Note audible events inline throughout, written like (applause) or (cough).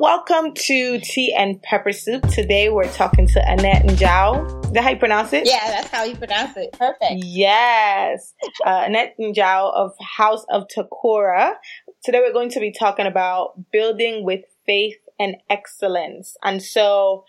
Welcome to Tea and Pepper Soup. Today we're talking to Annette Njau. Is that how you pronounce it? Yeah, that's how you pronounce it. Perfect. Yes. Uh, Annette Njau of House of Takora. Today we're going to be talking about building with faith and excellence. And so,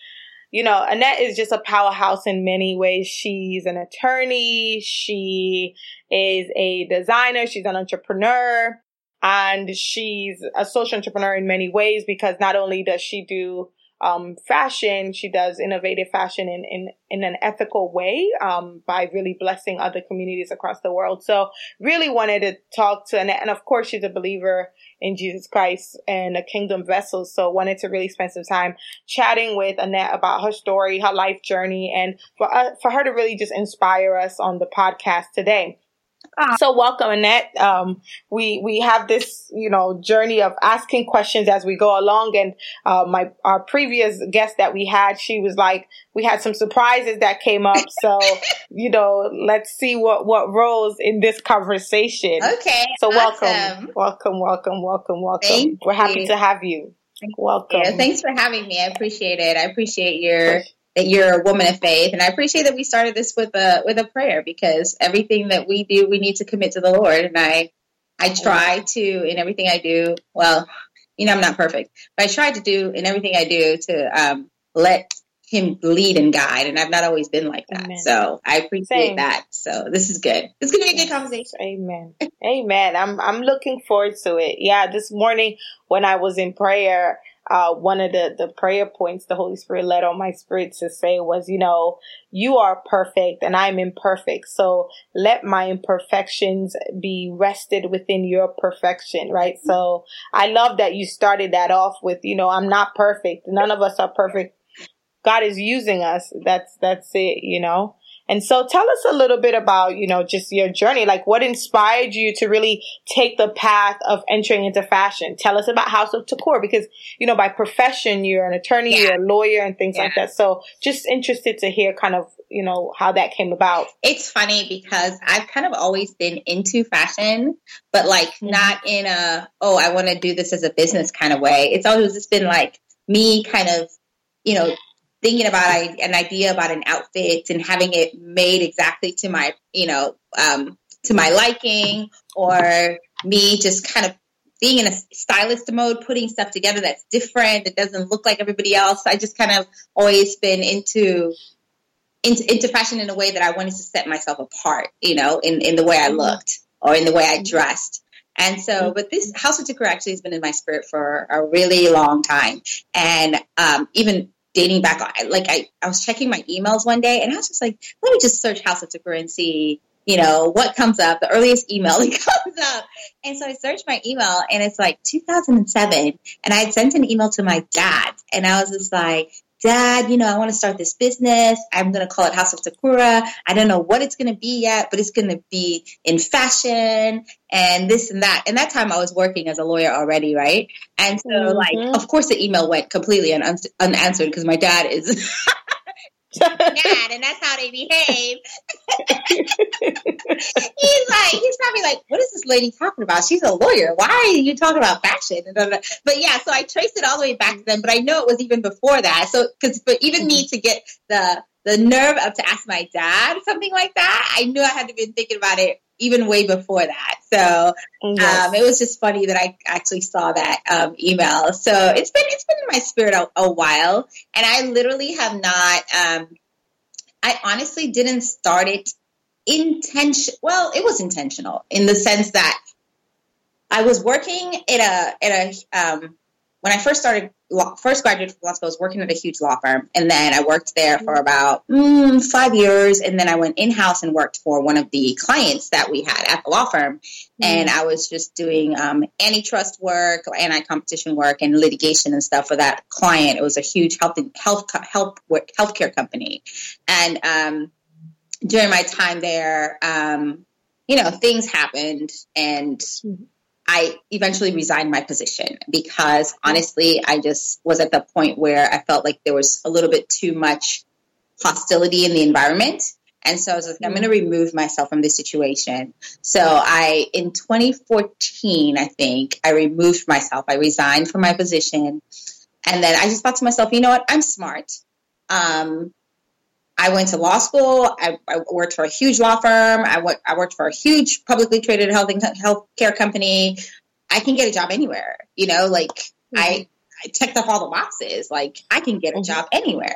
you know, Annette is just a powerhouse in many ways. She's an attorney. She is a designer. She's an entrepreneur and she's a social entrepreneur in many ways because not only does she do um, fashion, she does innovative fashion in, in, in an ethical way um, by really blessing other communities across the world. So really wanted to talk to Annette. And of course, she's a believer in Jesus Christ and a kingdom vessel. So wanted to really spend some time chatting with Annette about her story, her life journey, and for, uh, for her to really just inspire us on the podcast today. Ah. So welcome, Annette. Um, we we have this, you know, journey of asking questions as we go along. And uh, my our previous guest that we had, she was like, we had some surprises that came up. (laughs) So you know, let's see what what rose in this conversation. Okay. So welcome, welcome, welcome, welcome, welcome. Thank We're happy you. to have you. Welcome. Yeah, thanks for having me. I appreciate it. I appreciate your that you're a woman of faith. And i appreciate that we started this with a with a prayer because everything that we do we need to commit to the lord. And i i try to in everything i do. Well you know i'm not perfect but i try to do in everything i do to um, let him lead and guide. And i've not always been like that. Amen. so i appreciate Same. that. So this is good. It's gonna be a good conversation. Amen. Amen. I'm i'm looking forward to it. Yeah this morning when i was in prayer uh, one of the, the prayer points the Holy Spirit led on my spirit to say was, you know, you are perfect and I'm imperfect. So let my imperfections be rested within your perfection, right? So I love that you started that off with, you know, I'm not perfect. None of us are perfect. God is using us. That's, that's it, you know? And so tell us a little bit about, you know, just your journey. Like what inspired you to really take the path of entering into fashion? Tell us about House of Takora because, you know, by profession, you're an attorney, yeah. you're a lawyer and things yeah. like that. So just interested to hear kind of, you know, how that came about. It's funny because I've kind of always been into fashion, but like mm-hmm. not in a, oh, I want to do this as a business kind of way. It's always just been like me kind of, you know, thinking about an idea about an outfit and having it made exactly to my, you know, um, to my liking, or me just kind of being in a stylist mode, putting stuff together that's different, that doesn't look like everybody else. I just kind of always been into into, into fashion in a way that I wanted to set myself apart, you know, in, in the way I mm-hmm. looked or in the way I mm-hmm. dressed. And so, mm-hmm. but this House of Takora actually has been in my spirit for a really long time. And um, even dating back, like I, I was checking my emails one day and I was just like, let me just search House of Takora and see, you know, what comes up, the earliest email (laughs) that comes up. And so I searched my email and it's like 2007 and I had sent an email to my dad and I was just like, Dad, you know, I want to start this business. I'm going to call it House of Takora. I don't know what it's going to be yet, but it's going to be in fashion and this and that. And that time I was working as a lawyer already, right? And so, mm-hmm. like, of course, the email went completely un- unanswered because my dad is (laughs) dad, (laughs) and that's how they behave. (laughs) he's like, he's probably like, what is this lady talking about? She's a lawyer. Why are you talking about fashion? But yeah, so I traced it all the way back to them, but I know it was even before that. So, because, but even mm-hmm. me to get the the nerve up to ask my dad something like that, I knew I had to be thinking about it even way before that. So yes. um, it was just funny that I actually saw that um, email. So it's been it's been in my spirit a, a while, and I literally have not. Um, I honestly didn't start it intention. Well, it was intentional in the sense that I was working at a at a um, when I first started, first graduated from law school, I was working at a huge law firm, and then I worked there for about mm, five years, and then I went in house and worked for one of the clients that we had at the law firm, mm-hmm. and I was just doing um, antitrust work, anti competition work, and litigation and stuff for that client. It was a huge health health health healthcare company, and um, during my time there, um, you know, things happened, and mm-hmm. I eventually resigned my position because honestly, I just was at the point where I felt like there was a little bit too much hostility in the environment. And so I was like, I'm going to remove myself from this situation. So I, in 2014, I think, I removed myself. I resigned from my position. And then I just thought to myself, you know what? I'm smart. Um, I went to law school. I, I, worked for a huge law firm. I, w- I worked for a huge publicly traded health health care company. I can get a job anywhere. You know, like mm-hmm. I, I checked off all the boxes. Like I can get a mm-hmm. job anywhere.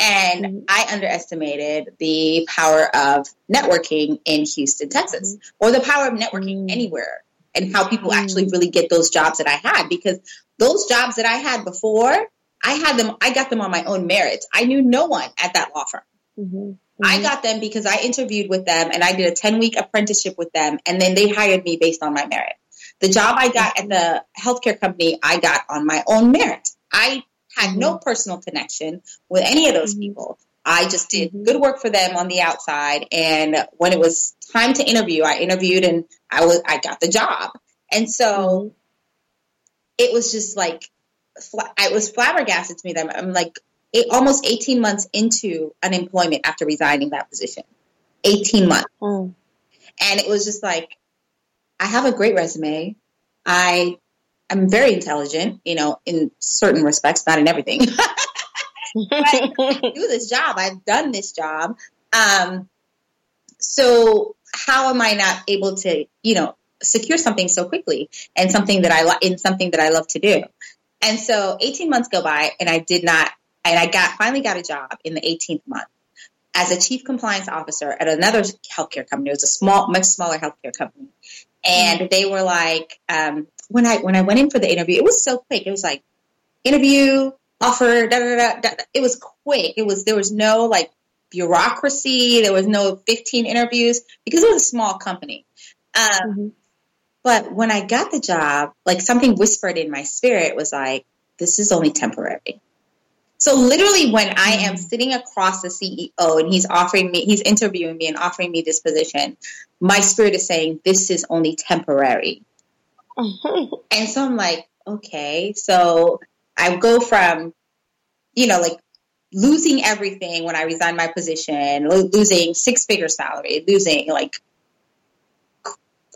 And mm-hmm. I underestimated the power of networking in Houston, Texas, mm-hmm. or the power of networking mm-hmm. anywhere and how people actually really get those jobs that I had because those jobs that I had before, I had them, I got them on my own merits. I knew no one at that law firm. Mm-hmm. Mm-hmm. I got them because I interviewed with them and I did a 10 week apprenticeship with them and then they hired me based on my merit. The job I got at the healthcare company, I got on my own merit. I had mm-hmm. no personal connection with any of those mm-hmm. people. I just did mm-hmm. good work for them on the outside. And when it was time to interview, I interviewed and I was, I got the job. And so mm-hmm. it was just like, I was flabbergasted to me that I'm like, eight, almost 18 months into unemployment after resigning that position. 18 months. Mm. And it was just like, I have a great resume. I am very intelligent, you know, in certain respects, not in everything. (laughs) I do this job. I've done this job. Um, so how am I not able to, you know, secure something so quickly and something that I like in something that I love to do? And so 18 months go by and I did not and I got finally got a job in the 18th month as a chief compliance officer at another healthcare company. It was a small, much smaller healthcare company, and mm-hmm. they were like, um, when I when I went in for the interview, it was so quick. It was like interview, offer, da da da. da. It was quick. It was there was no like bureaucracy. There was no 15 interviews because it was a small company. Um, mm-hmm. But when I got the job, like something whispered in my spirit was like, this is only temporary. So literally when I am mm. sitting across the CEO and he's offering me, he's interviewing me and offering me this position, my spirit is saying, this is only temporary. (laughs) and so I'm like, okay. So I go from, you know, like losing everything when I resigned my position, losing six figure salary, losing like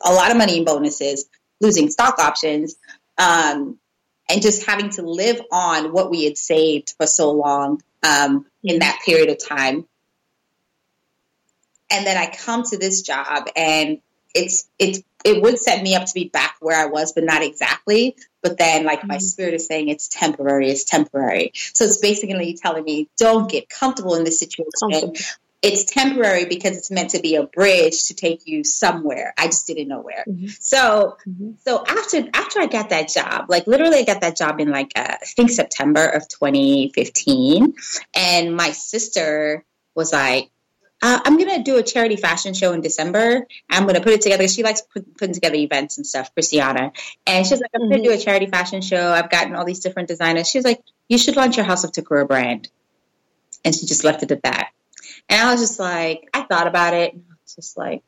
a lot of money in bonuses, losing stock options, um, and just having to live on what we had saved for so long um, in that period of time. And then I come to this job, and it's it's it would set me up to be back where I was, but not exactly. But then, like my mm-hmm. spirit is saying, it's temporary. It's temporary. So it's basically telling me, don't get comfortable in this situation it's temporary because it's meant to be a bridge to take you somewhere. I just didn't know where. Mm-hmm. So, mm-hmm. so after after I got that job, like literally, I got that job in like uh, I think September of 2015, and my sister was like. Uh, I'm gonna do a charity fashion show in December. I'm gonna put it together. She likes put, putting together events and stuff, Christiana. And she's like, I'm gonna mm-hmm. do a charity fashion show. I've gotten all these different designers. She's like, you should launch your House of Takora brand. And she just left it at that. And I was just like, I thought about it. And I was just like,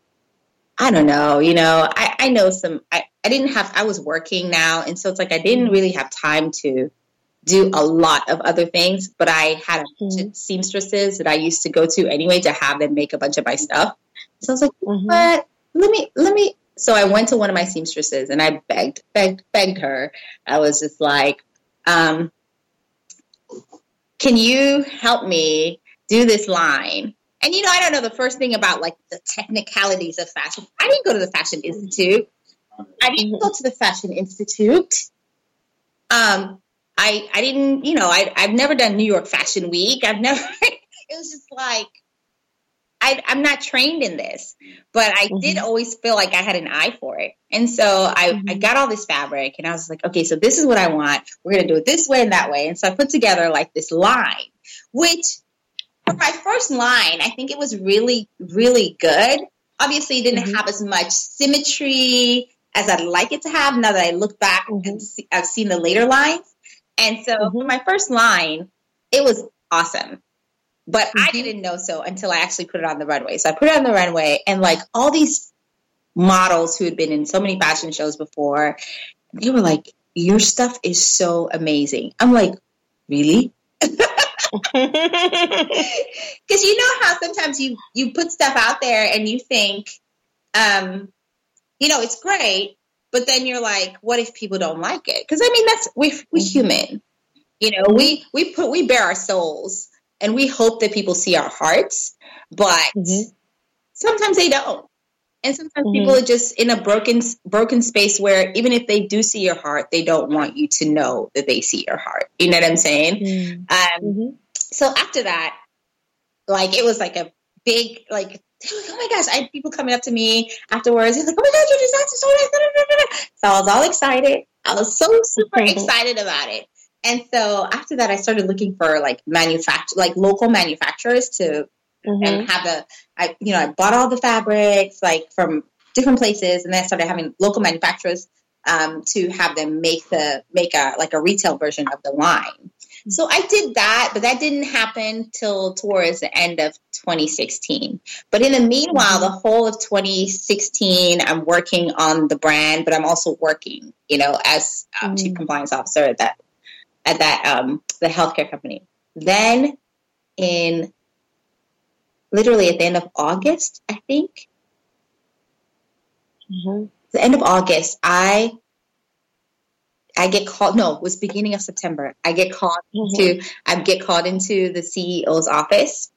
I don't know, you know, I, I know some, I, I didn't have, I was working now. And so it's like, I didn't really have time to do a lot of other things, but I had a mm-hmm. seamstresses that I used to go to anyway to have them make a bunch of my stuff. So I was like, mm-hmm. what? Let me, let me. So I went to one of my seamstresses and I begged, begged, begged her. I was just like, um, can you help me do this line. And you know, I don't know the first thing about like the technicalities of fashion. I didn't go to the Fashion Institute. I didn't go to the Fashion Institute. Um, I I didn't, you know, I I've never done New York Fashion Week. I've never. (laughs) it was just like I, am not trained in this, but I mm-hmm. did always feel like I had an eye for it. And so I, mm-hmm. I got all this fabric and I was like, okay, so this is what I want. We're going to do it this way and that way. And so I put together like this line, which for my first line, I think it was really, really good. Obviously, it didn't mm-hmm. have as much symmetry as I'd like it to have now that I look back mm-hmm. and see, I've seen the later lines. And so mm-hmm. for my first line, it was awesome. But I mm-hmm. didn't know so until I actually put it on the runway. So I put it on the runway and like all these models who had been in so many fashion shows before, they were like, Your stuff is so amazing. I'm like, Really? (laughs) (laughs) Because you know how sometimes you you put stuff out there and you think, um, you know, it's great, but then you're like, what if people don't like it? Because I mean, that's we we mm-hmm. human. You know, we we put we bear our souls and we hope that people see our hearts, but mm-hmm. sometimes they don't. And sometimes mm-hmm. people are just in a broken broken space where even if they do see your heart, they don't want you to know that they see your heart. You know what I'm saying? Mm-hmm. Um, mm-hmm. So after that, like it was like a big like oh my gosh, I had people coming up to me afterwards. Like, oh my God, your disaster so nice. So I was all excited. I was so super excited about it. And so after that, I started looking for like manufacture, like local manufacturers to mm-hmm. and have a, I, you know, I bought all the fabrics like from different places, and then I started having local manufacturers um, to have them make the make a like a retail version of the line. Mm-hmm. So I did that, but that didn't happen till towards the end of 2016. But in the meanwhile, mm-hmm. the whole of 2016, I'm working on the brand, but I'm also working, you know, as um, chief mm-hmm. compliance officer at that at that um, the healthcare company. Then in literally at the end of August, I think. Mm-hmm. The end of August, I I get called. No, it was beginning of September. I get called mm-hmm. to I get called into the CEO's office,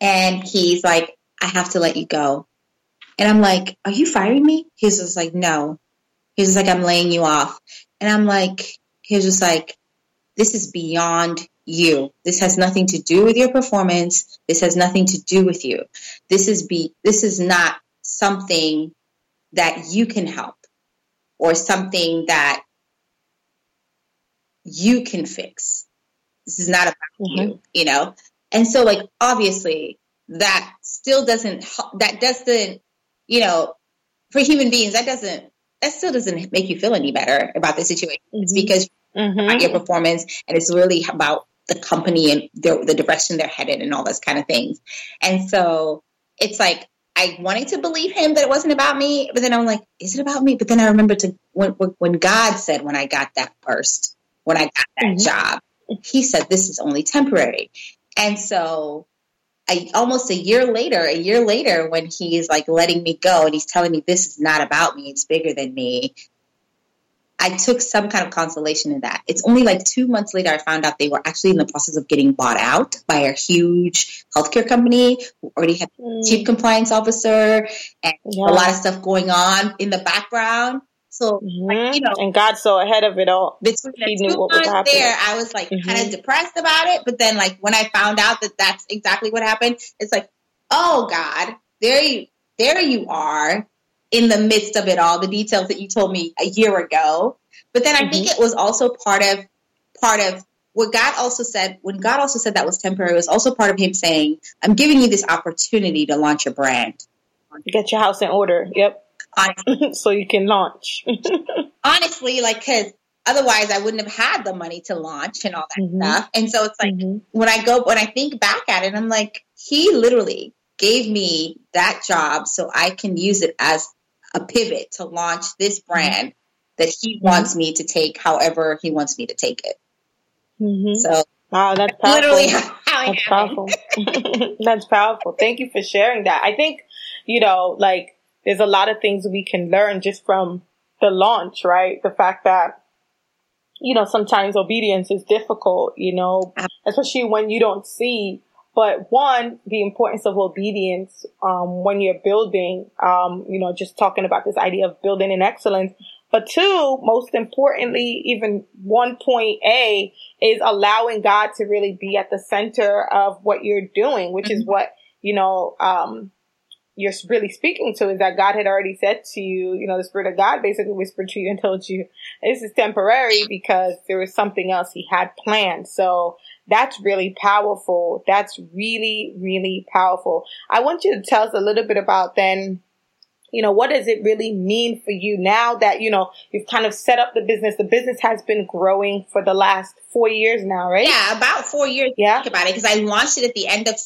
and he's like, "I have to let you go," and I'm like, "Are you firing me?" He's just like, "No." He's just like, "I'm laying you off," and I'm like, "He's just like, this is beyond you. This has nothing to do with your performance. This has nothing to do with you. This is be this is not something that you can help or something that you can fix. This is not about mm-hmm. you, you know? And so like obviously that still doesn't that doesn't, you know, for human beings that doesn't that still doesn't make you feel any better about the situation. Mm-hmm. It's because mm-hmm. your performance and it's really about the company and the, the direction they're headed and all those kind of things. And so it's like I wanted to believe him that it wasn't about me, but then I'm like, is it about me? But then I remember to when when God said when I got that first, when I got that mm-hmm. job, He said this is only temporary, and so. I, almost a year later, a year later, when he's like letting me go and he's telling me this is not about me, it's bigger than me. I took some kind of consolation in that. It's only like two months later I found out they were actually in the process of getting bought out by a huge healthcare company who already had mm. chief compliance officer and yeah. a lot of stuff going on in the background. So, mm-hmm. like, you know, and God saw ahead of it all. Between he knew what was happening. There, I was like mm-hmm. kind of depressed about it, but then like when I found out that that's exactly what happened, it's like, oh God, there you, there you are in the midst of it all, the details that you told me a year ago. But then I mm-hmm. think it was also part of part of what God also said. When God also said that was temporary, it was also part of Him saying, "I'm giving you this opportunity to launch a brand, get your house in order." Yep. (laughs) so you can launch. (laughs) honestly, like because otherwise I wouldn't have had the money to launch and all that mm-hmm. stuff. And so it's like mm-hmm. when I go when I think back at it, I'm like, He literally gave me that job so I can use it as a pivot to launch this brand that he mm-hmm. wants me to take however he wants me to take it. Mm-hmm. So wow, that's powerful. literally (laughs) how that's powerful. that's powerful. Thank you for sharing that. I think you know, like there's a lot of things we can learn just from the launch, right? The fact that you know sometimes obedience is difficult, you know, especially when you don't see but one, the importance of obedience um, when you're building, um, you know, just talking about this idea of building in excellence. But two, most importantly, even one point A is allowing God to really be at the center of what you're doing, which mm-hmm. is what, you know, um, you're really speaking to is that God had already said to you, you know, the Spirit of God basically whispered to you and told you this is temporary because there was something else He had planned. So that's really powerful. That's really, really powerful. I want you to tell us a little bit about then, you know, what does it really mean for you now that, you know, you've kind of set up the business? The business has been growing for the last four years now, right? Yeah, about four years. Yeah. Think about it because I launched it at the end of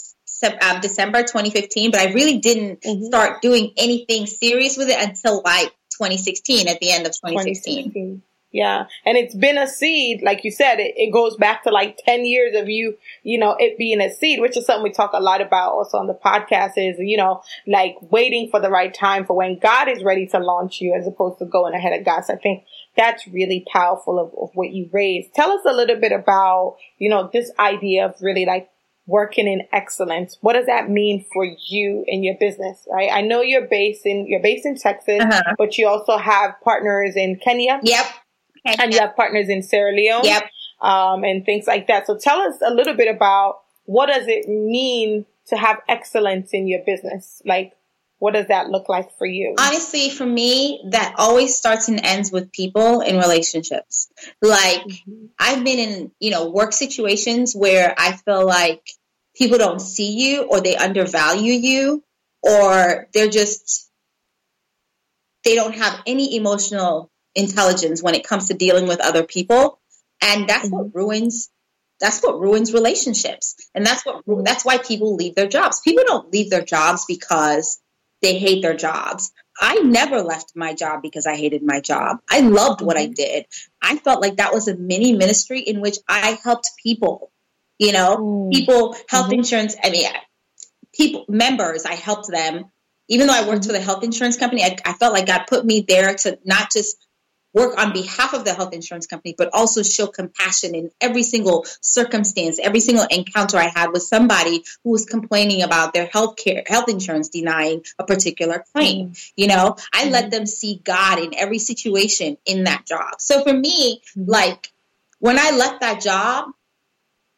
um, December 2015, but I really didn't mm-hmm. start doing anything serious with it until like 2016 at the end of 2016. 2016. Yeah. And it's been a seed. Like you said, it, it goes back to like 10 years of you, you know, it being a seed, which is something we talk a lot about also on the podcast is, you know, like waiting for the right time for when God is ready to launch you as opposed to going ahead of God. So I think that's really powerful of, of what you raised. Tell us a little bit about, you know, this idea of really like working in excellence. What does that mean for you and your business? Right. I know you're based in, you're based in Texas, uh-huh. but you also have partners in Kenya. Yep. Kenya. And you have partners in Sierra Leone. Yep. Um, and things like that. So tell us a little bit about what does it mean to have excellence in your business? Like, what does that look like for you? Honestly, for me, that always starts and ends with people and relationships. Like, mm-hmm. I've been in, you know, work situations where I feel like people don't see you or they undervalue you or they're just, they don't have any emotional intelligence when it comes to dealing with other people. And that's mm-hmm. what ruins that's what ruins relationships and that's what that's why people leave their jobs people don't leave their jobs because they hate their jobs i never left my job because i hated my job i loved what i mm-hmm. did i felt like that was a mini ministry in which i helped people you know mm. people health mm-hmm. insurance i mean people members i helped them even though i worked for the health insurance company I, I felt like god put me there to not just work on behalf of the health insurance company, but also show compassion in every single circumstance, every single encounter I had with somebody who was complaining about their health care, health insurance denying a particular claim. Mm-hmm. You know, I mm-hmm. let them see God in every situation in that job. So for me, mm-hmm. like when I left that job,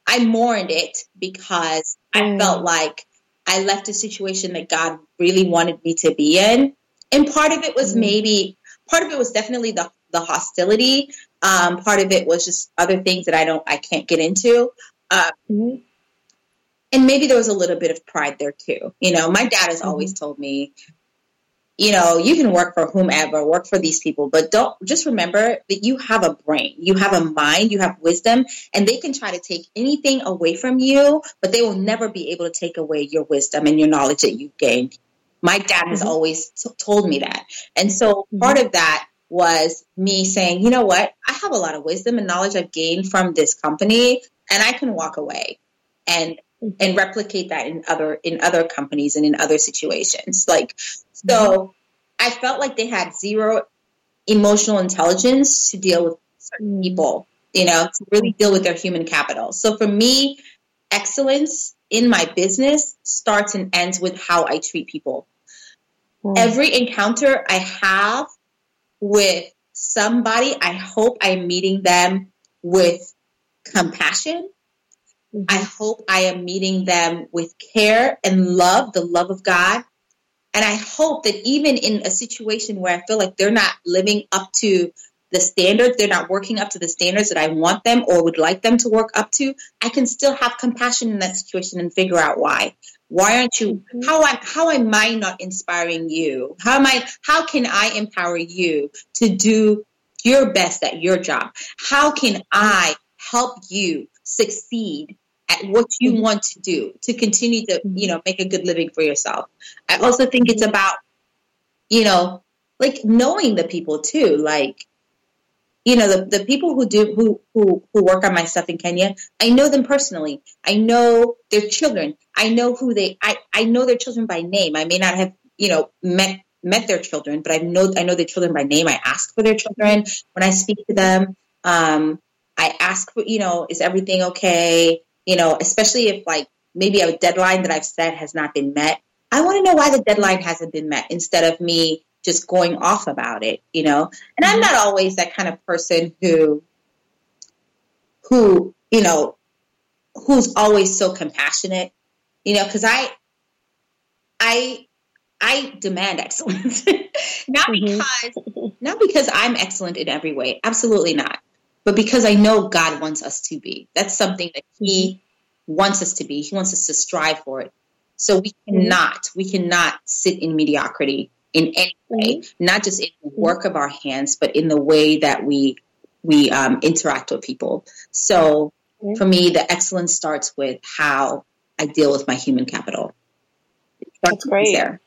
I mourned it because I felt like I left a situation that God really wanted me to be in. And part of it was mm-hmm. maybe part of it was definitely the the hostility. Um, part of it was just other things that I don't, I can't get into. Uh, mm-hmm. And maybe there was a little bit of pride there too. You know, my dad has mm-hmm. always told me, you know, you can work for whomever, work for these people, but don't just remember that you have a brain, you have a mind, you have wisdom, and they can try to take anything away from you, but they will never be able to take away your wisdom and your knowledge that you've gained. My dad has mm-hmm. always t- told me that. And so part mm-hmm. of that was me saying, you know what, I have a lot of wisdom and knowledge I've gained from this company, and I can walk away and and replicate that in other in other companies and in other situations. Like so I felt like they had zero emotional intelligence to deal with certain people, you know, to really deal with their human capital. So for me, excellence in my business starts and ends with how I treat people. Mm. Every encounter I have with somebody, I hope I'm meeting them with compassion. Mm-hmm. I hope I am meeting them with care and love, the love of God. And I hope that even in a situation where I feel like they're not living up to the standards, they're not working up to the standards that I want them or would like them to work up to, I can still have compassion in that situation and figure out why. Why aren't you mm-hmm. how I how am I not inspiring you? How am I how can I empower you to do your best at your job? How can I help you succeed at what you mm-hmm. want to do to continue to, you know, make a good living for yourself? I also think it's about, you know, like knowing the people too. Like you know the, the people who do who, who who work on my stuff in kenya i know them personally. I know their children. I know who they i i know their children by name. I may not have you know met met their children but i know i know their children by name. I ask for their children when i speak to them. Um i ask for you know is everything okay you know especially if like maybe a deadline that i've set has not been met i want to know why the deadline hasn't been met instead of me just going off about it, you know. And I'm not always that kind of person who who, you know, who's always so compassionate, you know, cuz I I I demand excellence. (laughs) not mm-hmm. because not because I'm excellent in every way, absolutely not. But because I know God wants us to be. That's something that he wants us to be. He wants us to strive for it. So we mm-hmm. cannot, we cannot sit in mediocrity in any way, mm-hmm. not just in the work of our hands, but in the way that we we um, interact with people. So mm-hmm. for me, the excellence starts with how I deal with my human capital. That's great. There.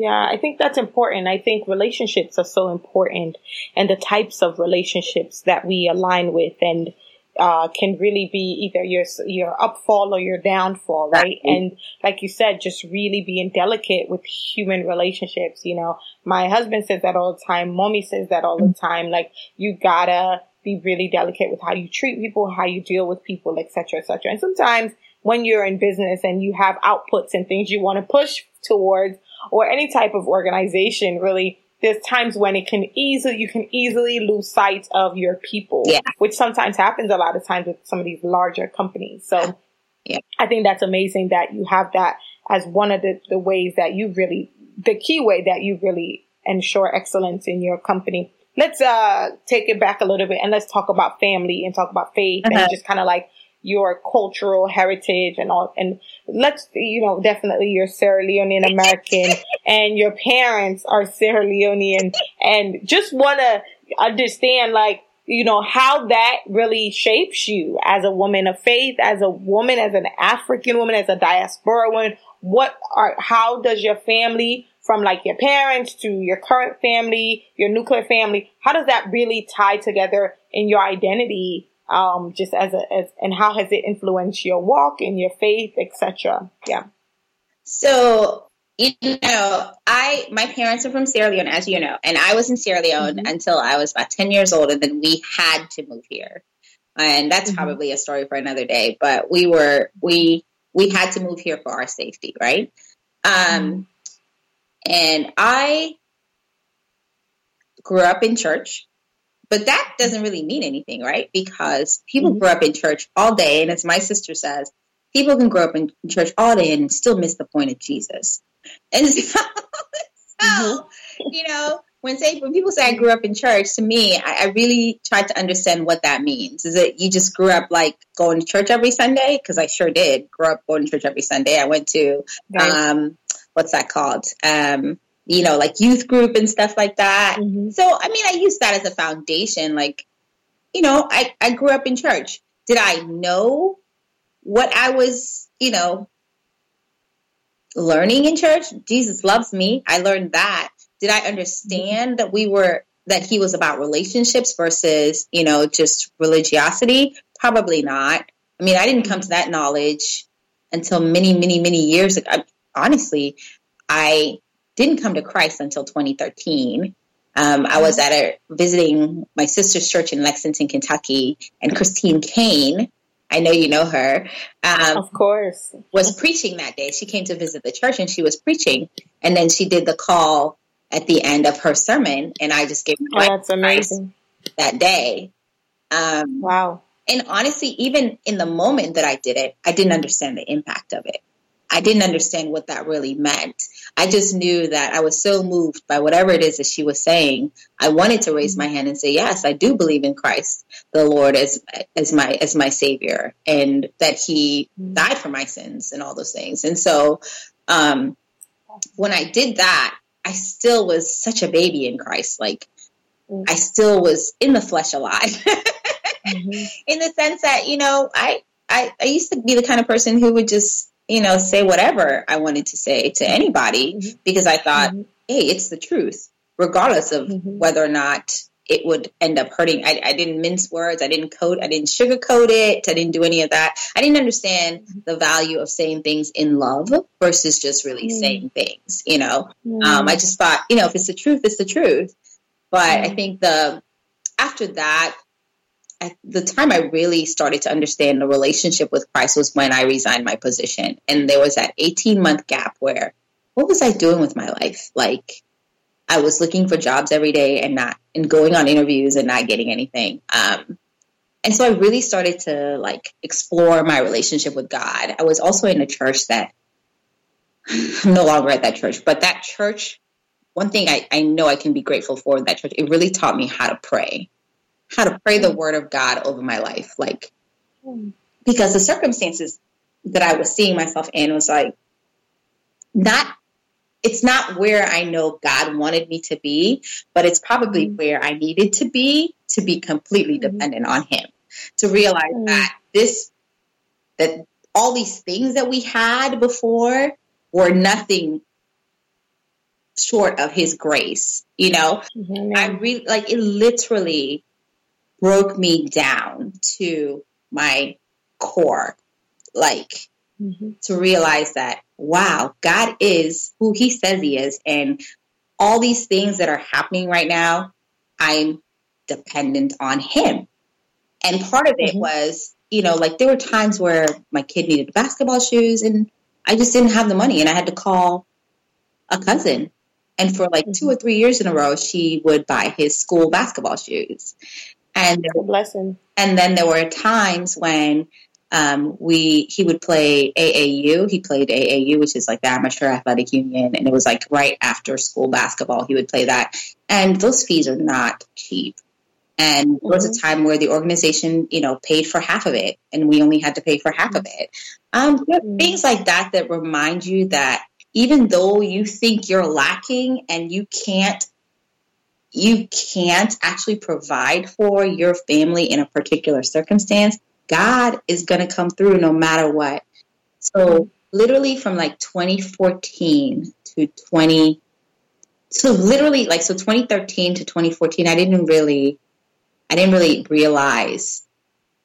Yeah, I think that's important. I think relationships are so important and the types of relationships that we align with and uh, can really be either your your upfall or your downfall, right? And like you said, just really being delicate with human relationships. You know, my husband says that all the time. Mommy says that all the time. Like you gotta be really delicate with how you treat people, how you deal with people, etc., etc. And sometimes when you're in business and you have outputs and things you want to push towards, or any type of organization, really there's times when it can easily, you can easily lose sight of your people, yeah. which sometimes happens a lot of times with some of these larger companies. So yeah. I think that's amazing that you have that as one of the, the ways that you really, the key way that you really ensure excellence in your company. Let's, uh, take it back a little bit and let's talk about family and talk about faith uh-huh. and just kind of like your cultural heritage and all, and let's, you know, definitely you're Sierra Leonean American (laughs) and your parents are Sierra Leonean and just want to understand like, you know, how that really shapes you as a woman of faith, as a woman, as an African woman, as a diaspora woman. What are, how does your family from like your parents to your current family, your nuclear family, how does that really tie together in your identity um, just as a, as, and how has it influenced your walk and your faith, etc. Yeah. So, you know, I, my parents are from Sierra Leone, as you know, and I was in Sierra Leone mm-hmm. until I was about 10 years old. And then we had to move here. And that's mm-hmm. probably a story for another day, but we were, we, we had to move here for our safety, right? Um, mm-hmm. and I grew up in church. But that doesn't really mean anything, right? Because people mm-hmm. grow up in church all day, and as my sister says, people can grow up in church all day and still miss the point of Jesus. And so, (laughs) so mm-hmm. you know, when say when people say I grew up in church, to me, I, I, really tried to understand what that means. Is it you just grew up like going to church every Sunday? Because I sure did grow up going to church every Sunday. I went to um, what's that called? Um, you know, like youth group and stuff like that. Mm-hmm. So, I mean, I used that as a foundation. Like, you know, I, I grew up in church. Did I know what I was, you know, learning in church? Jesus loves me. I learned that. Did I understand that we were, that he was about relationships versus, you know, just religiosity? Probably not. I mean, I didn't come to that knowledge until many, many, many years ago. Honestly, I didn't come to Christ until 2013. Um, I was at a visiting my sister's church in Lexington, Kentucky, and Christine Caine, I know you know her. Um, of course, was preaching that day. She came to visit the church, and she was preaching, and then she did the call at the end of her sermon, and I just gave her oh, that's amazing that day. Um, wow. And honestly, even in the moment that I did it, I didn't understand the impact of it. I didn't understand what that really meant. I just knew that I was so moved by whatever it is that she was saying. I wanted to raise my hand and say, "Yes, I do believe in Christ, the Lord as as my as my savior, and that He died for my sins and all those things." And so, um, when I did that, I still was such a baby in Christ. Like I still was in the flesh alive, mm-hmm. (laughs) in the sense that you know I, I I used to be the kind of person who would just you know, say whatever I wanted to say to anybody mm-hmm. because I thought, mm-hmm. hey, it's the truth, regardless of mm-hmm. whether or not it would end up hurting. I, I, didn't mince words. I didn't code. I didn't sugarcoat it. I didn't do any of that. I didn't understand mm-hmm. the value of saying things in love versus just really mm. saying things. You know, mm. um, I just thought, you know, if it's the truth, it's the truth. But I mm. think the after that, at the time I really started to understand the relationship with Christ was when I resigned my position. And there was that 18 month gap where what was I doing with my life? Like I was looking for jobs every day and not and going on interviews and not getting anything. Um, and so I really started to like explore my relationship with God. I was also in a church that (laughs) I'm no longer at that church, but that church, one thing I, I know I can be grateful for that church, it really taught me how to pray how to pray the word of God over my life. Like, because the circumstances that I was seeing myself in was like, not, it's not where I know God wanted me to be, but it's probably mm-hmm. where I needed to be to be completely mm-hmm. dependent on Him. To realize mm-hmm. that this, that all these things that we had before were nothing short of his grace you know mm-hmm. i really like it literally broke me down to my core. Like mm-hmm. to realize that, wow, God is who he says he is. And all these things that are happening right now, I'm dependent on him. And part of it mm-hmm. was, you know, like there were times where my kid needed basketball shoes and I just didn't have the money and I had to call a cousin. And for like two or three years in a row, she would buy his school basketball shoes. And a blessing. And then there were times when um, we he would play AAU. He played AAU, which is like the Amateur Athletic Union, and it was like right after school basketball. He would play that, and those fees are not cheap. And there was a mm-hmm. time where the organization, you know, paid for half of it, and we only had to pay for half of it. Um, mm-hmm. Things like that that remind you that even though you think you're lacking and you can't you can't actually provide for your family in a particular circumstance, God is going to come through no matter what. So, literally from like 2014 to 20 so literally like so 2013 to 2014 I didn't really I didn't really realize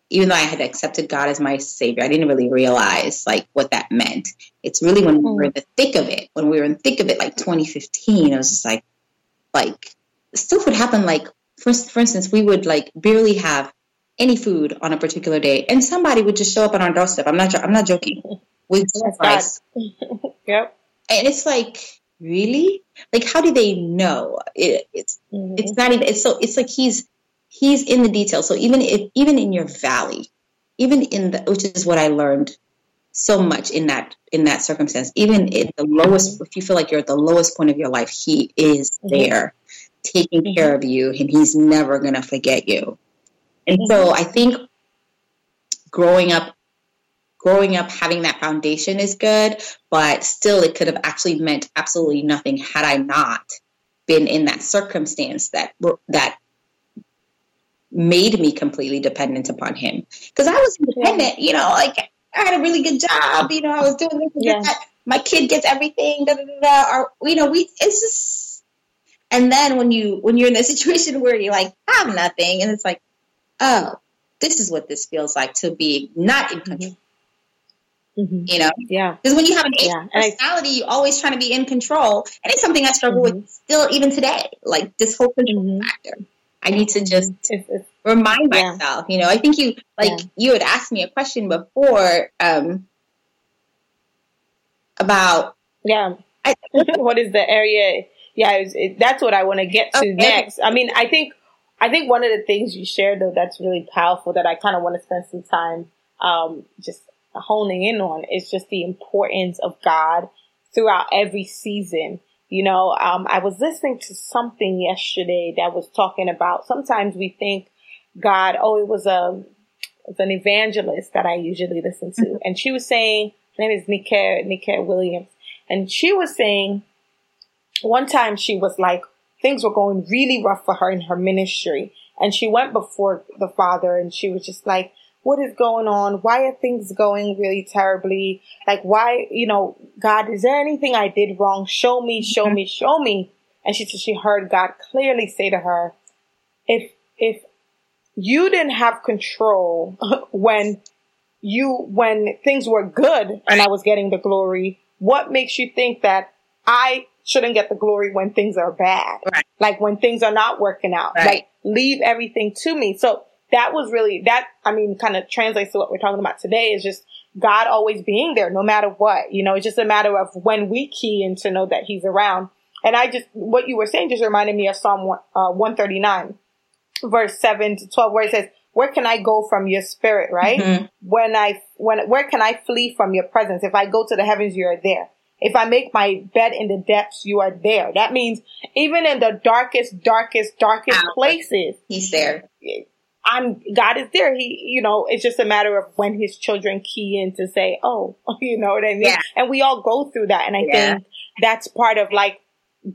even though I had accepted God as my savior, I didn't really realize like what that meant. It's really when we were in mm-hmm. the thick of it, when we were in the thick of it, like 2015, I was just like, like stuff would happen. Like for, for instance, we would like barely have any food on a particular day, and somebody would just show up on our doorstep. I'm not, I'm not joking. (laughs) With rice. (laughs) yep. And it's like, really? Like, how do they know? It, it's, mm-hmm. it's not even. It's so. It's like he's he's in the details. So even if even in your valley, even in the which is what I learned so much in that in that circumstance, even in the lowest if you feel like you're at the lowest point of your life, he is mm-hmm. there taking mm-hmm. care of you and he's never gonna forget you. And mm-hmm. so I think growing up growing up having that foundation is good, but still it could have actually meant absolutely nothing had I not been in that circumstance that that made me completely dependent upon him. Because I was independent, you know, like I had a really good job, you know, I was doing this and yeah. that. My kid gets everything, da, da, da, da, or you know, we it's just and then when you when you're in a (laughs) situation where you like have nothing and it's like, oh, this is what this feels like to be not in control. Mm-hmm. Mm-hmm. You know, yeah. Because when you have an yeah. personality, you're always trying to be in control, and it's something I struggle mm-hmm. with still even today. Like this whole control mm-hmm. factor. I need to just remind yeah. myself. You know, I think you like yeah. you had asked me a question before um, about yeah. I, (laughs) what is the area? Yeah, it, it, that's what I want to get to okay. next. I mean, I think I think one of the things you shared though that's really powerful that I kind of want to spend some time um, just honing in on is just the importance of God throughout every season. You know, um, I was listening to something yesterday that was talking about sometimes we think God, oh, it was a, um, it's an evangelist that I usually listen to. Mm-hmm. And she was saying, her name is Nika, Nika Williams. And she was saying one time she was like, things were going really rough for her in her ministry. And she went before the father and she was just like, what is going on? Why are things going really terribly? Like, why, you know, God, is there anything I did wrong? Show me, show me, (laughs) show me. And she said she heard God clearly say to her, if, if you didn't have control (laughs) when you, when things were good and I was getting the glory, what makes you think that I shouldn't get the glory when things are bad? Right. Like when things are not working out. Right. Like leave everything to me. So that was really that i mean kind of translates to what we're talking about today is just god always being there no matter what you know it's just a matter of when we key in to know that he's around and i just what you were saying just reminded me of psalm one, uh, 139 verse 7 to 12 where it says where can i go from your spirit right mm-hmm. when i when where can i flee from your presence if i go to the heavens you are there if I make my bed in the depths, you are there. That means even in the darkest, darkest, darkest places, He's there. I'm God is there. He, you know, it's just a matter of when his children key in to say, "Oh, (laughs) you know what I mean." Yeah. And we all go through that, and I yeah. think that's part of like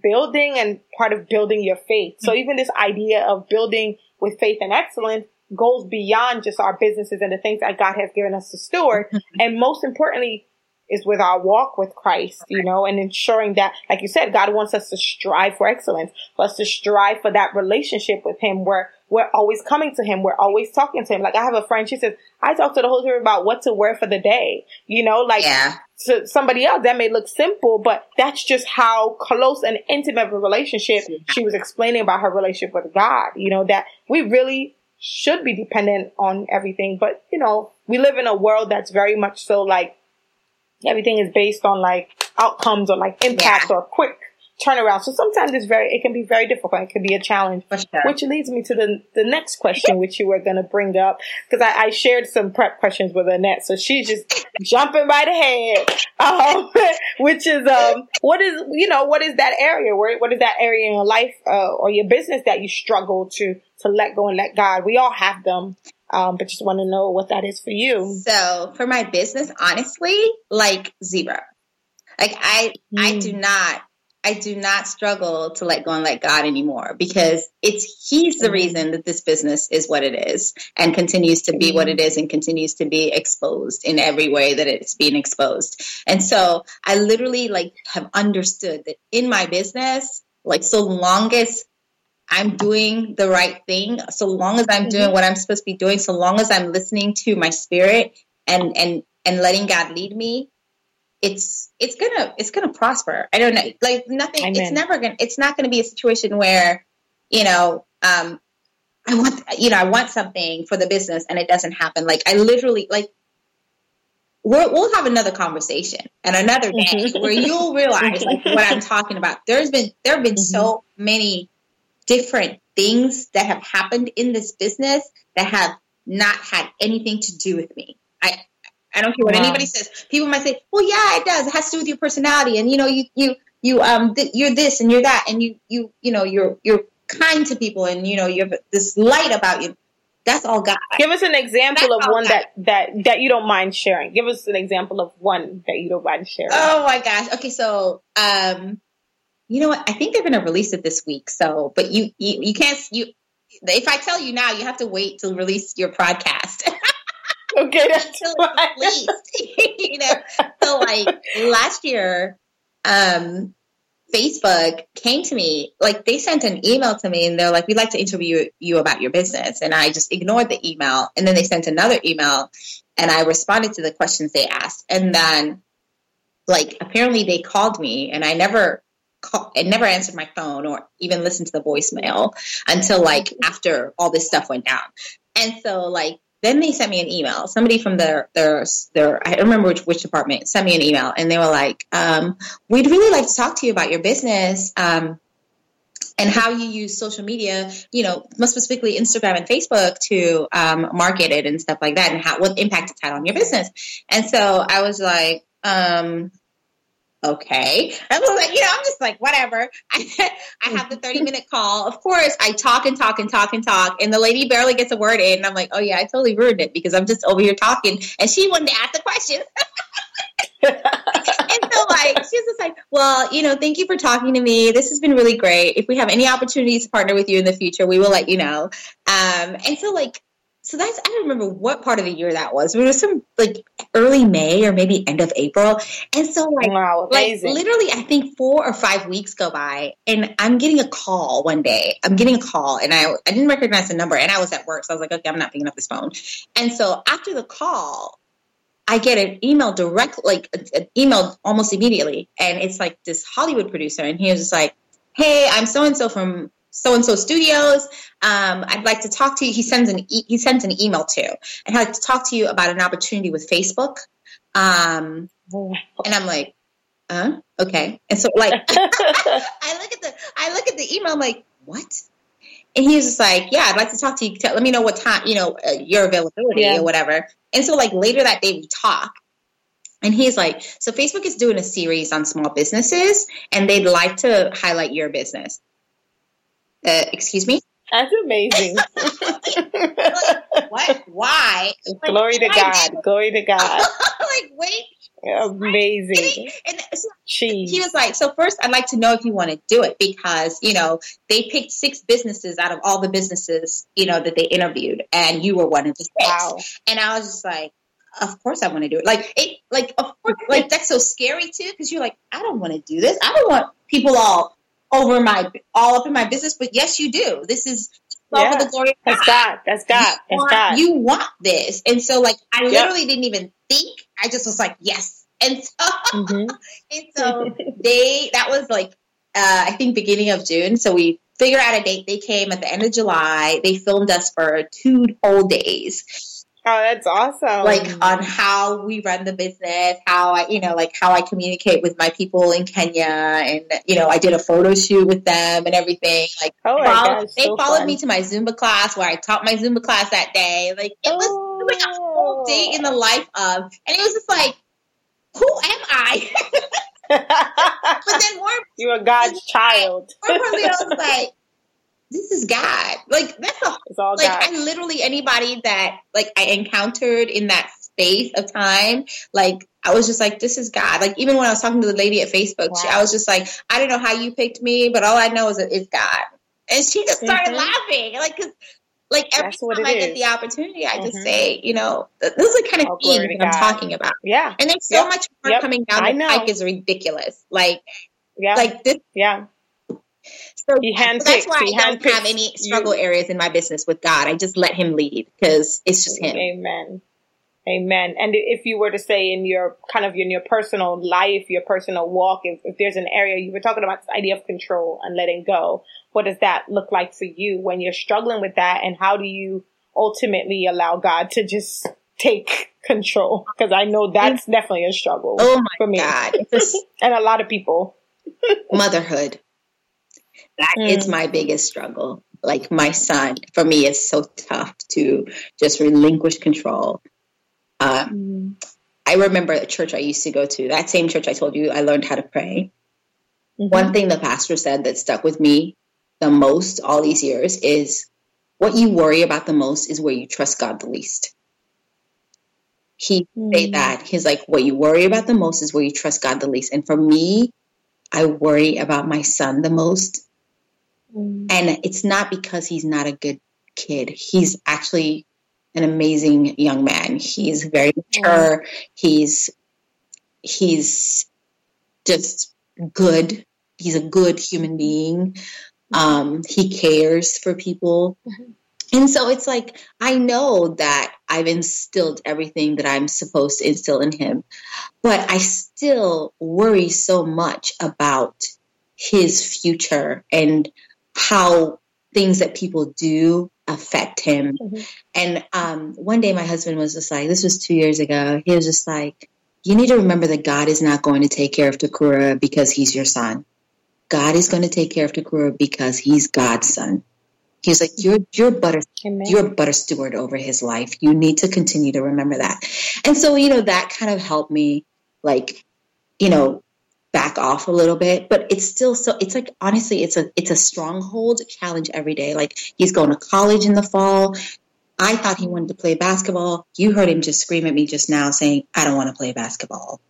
building and part of building your faith. So even this idea of building with faith and excellence goes beyond just our businesses and the things that God has given us to steward. (laughs) and most importantly, is with our walk with Christ, you know, and ensuring that, like you said, God wants us to strive for excellence, for us to strive for that relationship with Him where we're always coming to Him. We're always talking to Him. Like I have a friend, she says, I talk to the Holy Spirit about what to wear for the day, you know, like Yeah. to somebody else that may look simple, but that's just how close and intimate of a relationship she was explaining about her relationship with God. You know, that we really should be dependent on everything. But, you know, we live in a world that's very much so like everything is based on like outcomes or like impact Yeah. or quick turnaround. So sometimes it's very, it can be very difficult. It can be a challenge. Sure. Which leads me to the the next question, which you were going to bring up, because I, I shared some prep questions with Annette, so she's just jumping right ahead. (laughs) Um, which is um, what is you know what is that area? Where what is that area in your life uh, or your business that you struggle to to let go and let God? We all have them, um, but just want to know what that is for you. So for my business, honestly, like zero. Like I, I Mm. do not, I do not struggle to let go and let God anymore because it's He's the Mhm. reason that this business is what it is and continues to be what Mhm. it is and continues to be exposed in every way that it's being exposed. And so I literally like have understood that in my business, like so long as I'm doing the right thing, so long as I'm doing Mhm. what I'm supposed to be doing, so long as I'm listening to my spirit and and and letting God lead me, it's it's gonna it's gonna prosper. I don't know, like nothing. It's never gonna. It's not gonna be a situation where, you know, um, I want you know I want something for the business and it doesn't happen. Like I literally like. We'll, we'll have another conversation and another day Mhm. where you'll realize like what I'm (laughs) talking about. There's been there have been so many different things that have happened in this business that have not had anything to do with me. I I don't care what Wow. anybody says. People might say, "Well, yeah, it does. It has to do with your personality, and you know, you you you um th- you're this and you're that, and you you you know you're you're kind to people, and you know you have this light about you." That's all God. Give us an example That's of one God. that that that you don't mind sharing. Give us an example of one that you don't mind sharing. Oh my gosh. Okay, so um, you know what? I think they're going to release it this week. So, but you you, you can't you. If I tell you now, you have to wait to release your podcast. (laughs) okay, that's until it's (laughs) released. (laughs) you know, so like last year, um, Facebook came to me, like they sent an email to me and they're like, we'd like to interview you about your business. And I just ignored the email. And then they sent another email and I responded to the questions they asked. And then like apparently they called me and I never call, never answered my phone or even listened to the voicemail until like after all this stuff went down. And so like then they sent me an email. Somebody from their their their I don't remember which which department sent me an email, and they were like, um, "We'd really like to talk to you about your business." Um, and how you use social media, you know, more specifically Instagram and Facebook to um, market it and stuff like that, and how what impact it's had on your business. And so I was like, um, okay. I was like, you know, I'm just like, whatever. I, (laughs) I have the 30 minute call. Of course, I talk and talk and talk and talk, and the lady barely gets a word in. And I'm like, oh yeah, I totally ruined it because I'm just over here talking, and she wanted to ask the question. (laughs) and so like she was just like, well, you know, thank you for talking to me. This has been really great. If we have any opportunities to partner with you in the future, we will let you know. Um, and so like, so that's I don't remember what part of the year that was. It was some like early May or maybe end of April. And so like wow, like literally I think four or five weeks go by and I'm getting a call one day. I'm getting a call and I I didn't recognize the number and I was at work. So I was like, okay, I'm not picking up this phone. And so after the call, I get an email direct, like an email almost immediately. And it's like this Hollywood producer. And he was just like, Hey, I'm so and so from so and so studios. Um, I'd like to talk to you. He sends an e- he sends an email to, and I'd like to talk to you about an opportunity with Facebook. Um, and I'm like, uh, okay. And so like, (laughs) (laughs) I look at the I look at the email. I'm like, what? And he was just like, yeah, I'd like to talk to you. Tell, let me know what time, you know, uh, your availability Yeah. or whatever. And so like later that day we talk. And he's like, so Facebook is doing a series on small businesses and they'd like to highlight your business. Uh, excuse me? That's amazing. (laughs) What? Why? (laughs) Glory to God. did- Glory to God. like, wait. Amazing. And so he was like, so first I'd like to know if you want to do it because, you know, they picked six businesses out of all the businesses, you know, that they interviewed and you were one of the six. Wow. And I was just like, of course I want to do it. Like it, like of course, like that's so scary too because you're like, I don't want to do this. I don't want people all over my all up in my business. But yes, you do. This is all Yeah. for the glory. of That's God. That's God. You That's want, God. you want this, and so like I Yep. literally didn't even think. I just was like, yes, and so Mhm. (laughs) and so they that was like uh, I think beginning of June. So we figured out a date. They came at the end of July. They filmed us for two whole days Oh, that's awesome. like on how we run the business, how I, you know, like how I communicate with my people in Kenya, and you know, I did a photo shoot with them and everything. Like, oh my gosh, they so followed fun. me to my Zumba class where I taught my Zumba class that day. Like, it was, it was like a whole day in the life of, and it was just like, who am I? (laughs) (laughs) but then more, You're a God's (laughs) child. more importantly, I was like, this is God. Like, that's a It's all like God. I literally anybody that like I encountered in that space of time, like I was just like, this is God. Like even when I was talking to the lady at Facebook, she, I was just like, I don't know how you picked me, but all I know is that it's God. And she just started Mhm. laughing, like because. Like every That's time I get the opportunity, I just Mhm. say, you know, th- this is the kind of Oh, thing that I'm talking about. yeah. And there's so Yep. much more Yep. coming down I the know. pike is ridiculous. Like, Yeah. like this yeah. So He so that's why he I don't have any struggle you. areas in my business with God. I just let Him lead because it's just Him. Amen. Amen. And if you were to say in your kind of in your personal life, your personal walk, if, if there's an area you were talking about this idea of control and letting go, what does that look like for you when you're struggling with that? And how do you ultimately allow God to just take control? Because I know that's mm. definitely a struggle Oh my for me God, (laughs) and a lot of people. (laughs) motherhood. That is Mm. my biggest struggle. Like my son, for me, it's so tough to just relinquish control. Um, I remember a church I used to go to. That same church I told you I learned how to pray. Mhm. One thing the pastor said that stuck with me the most all these years is what you worry about the most is where you trust God the least. He say Mm. that he's like what you worry about the most is where you trust God the least. And for me, I worry about my son the most. Mm. And it's not because he's not a good kid. He's actually an amazing young man. He's very mature. He's he's just good. He's a good human being. Um, he cares for people. Mhm. And so it's like, I know that I've instilled everything that I'm supposed to instill in him, but I still worry so much about his future and how things that people do affect him. Mhm. And um, one day my husband was just like, this was two years ago, he was just like, you need to remember that God is not going to take care of Takura because he's your son. God is going to take care of Takura because he's God's son. He's like, you're, you're but a, Amen. you're but a steward over his life. You need to continue to remember that. And so, you know, that kind of helped me like, you know, back off a little bit, but it's still so, it's like, honestly, it's a, it's a stronghold challenge every day. Like he's going to college in the fall. I thought he wanted to play basketball. You heard him just scream at me just now saying, I don't want to play basketball.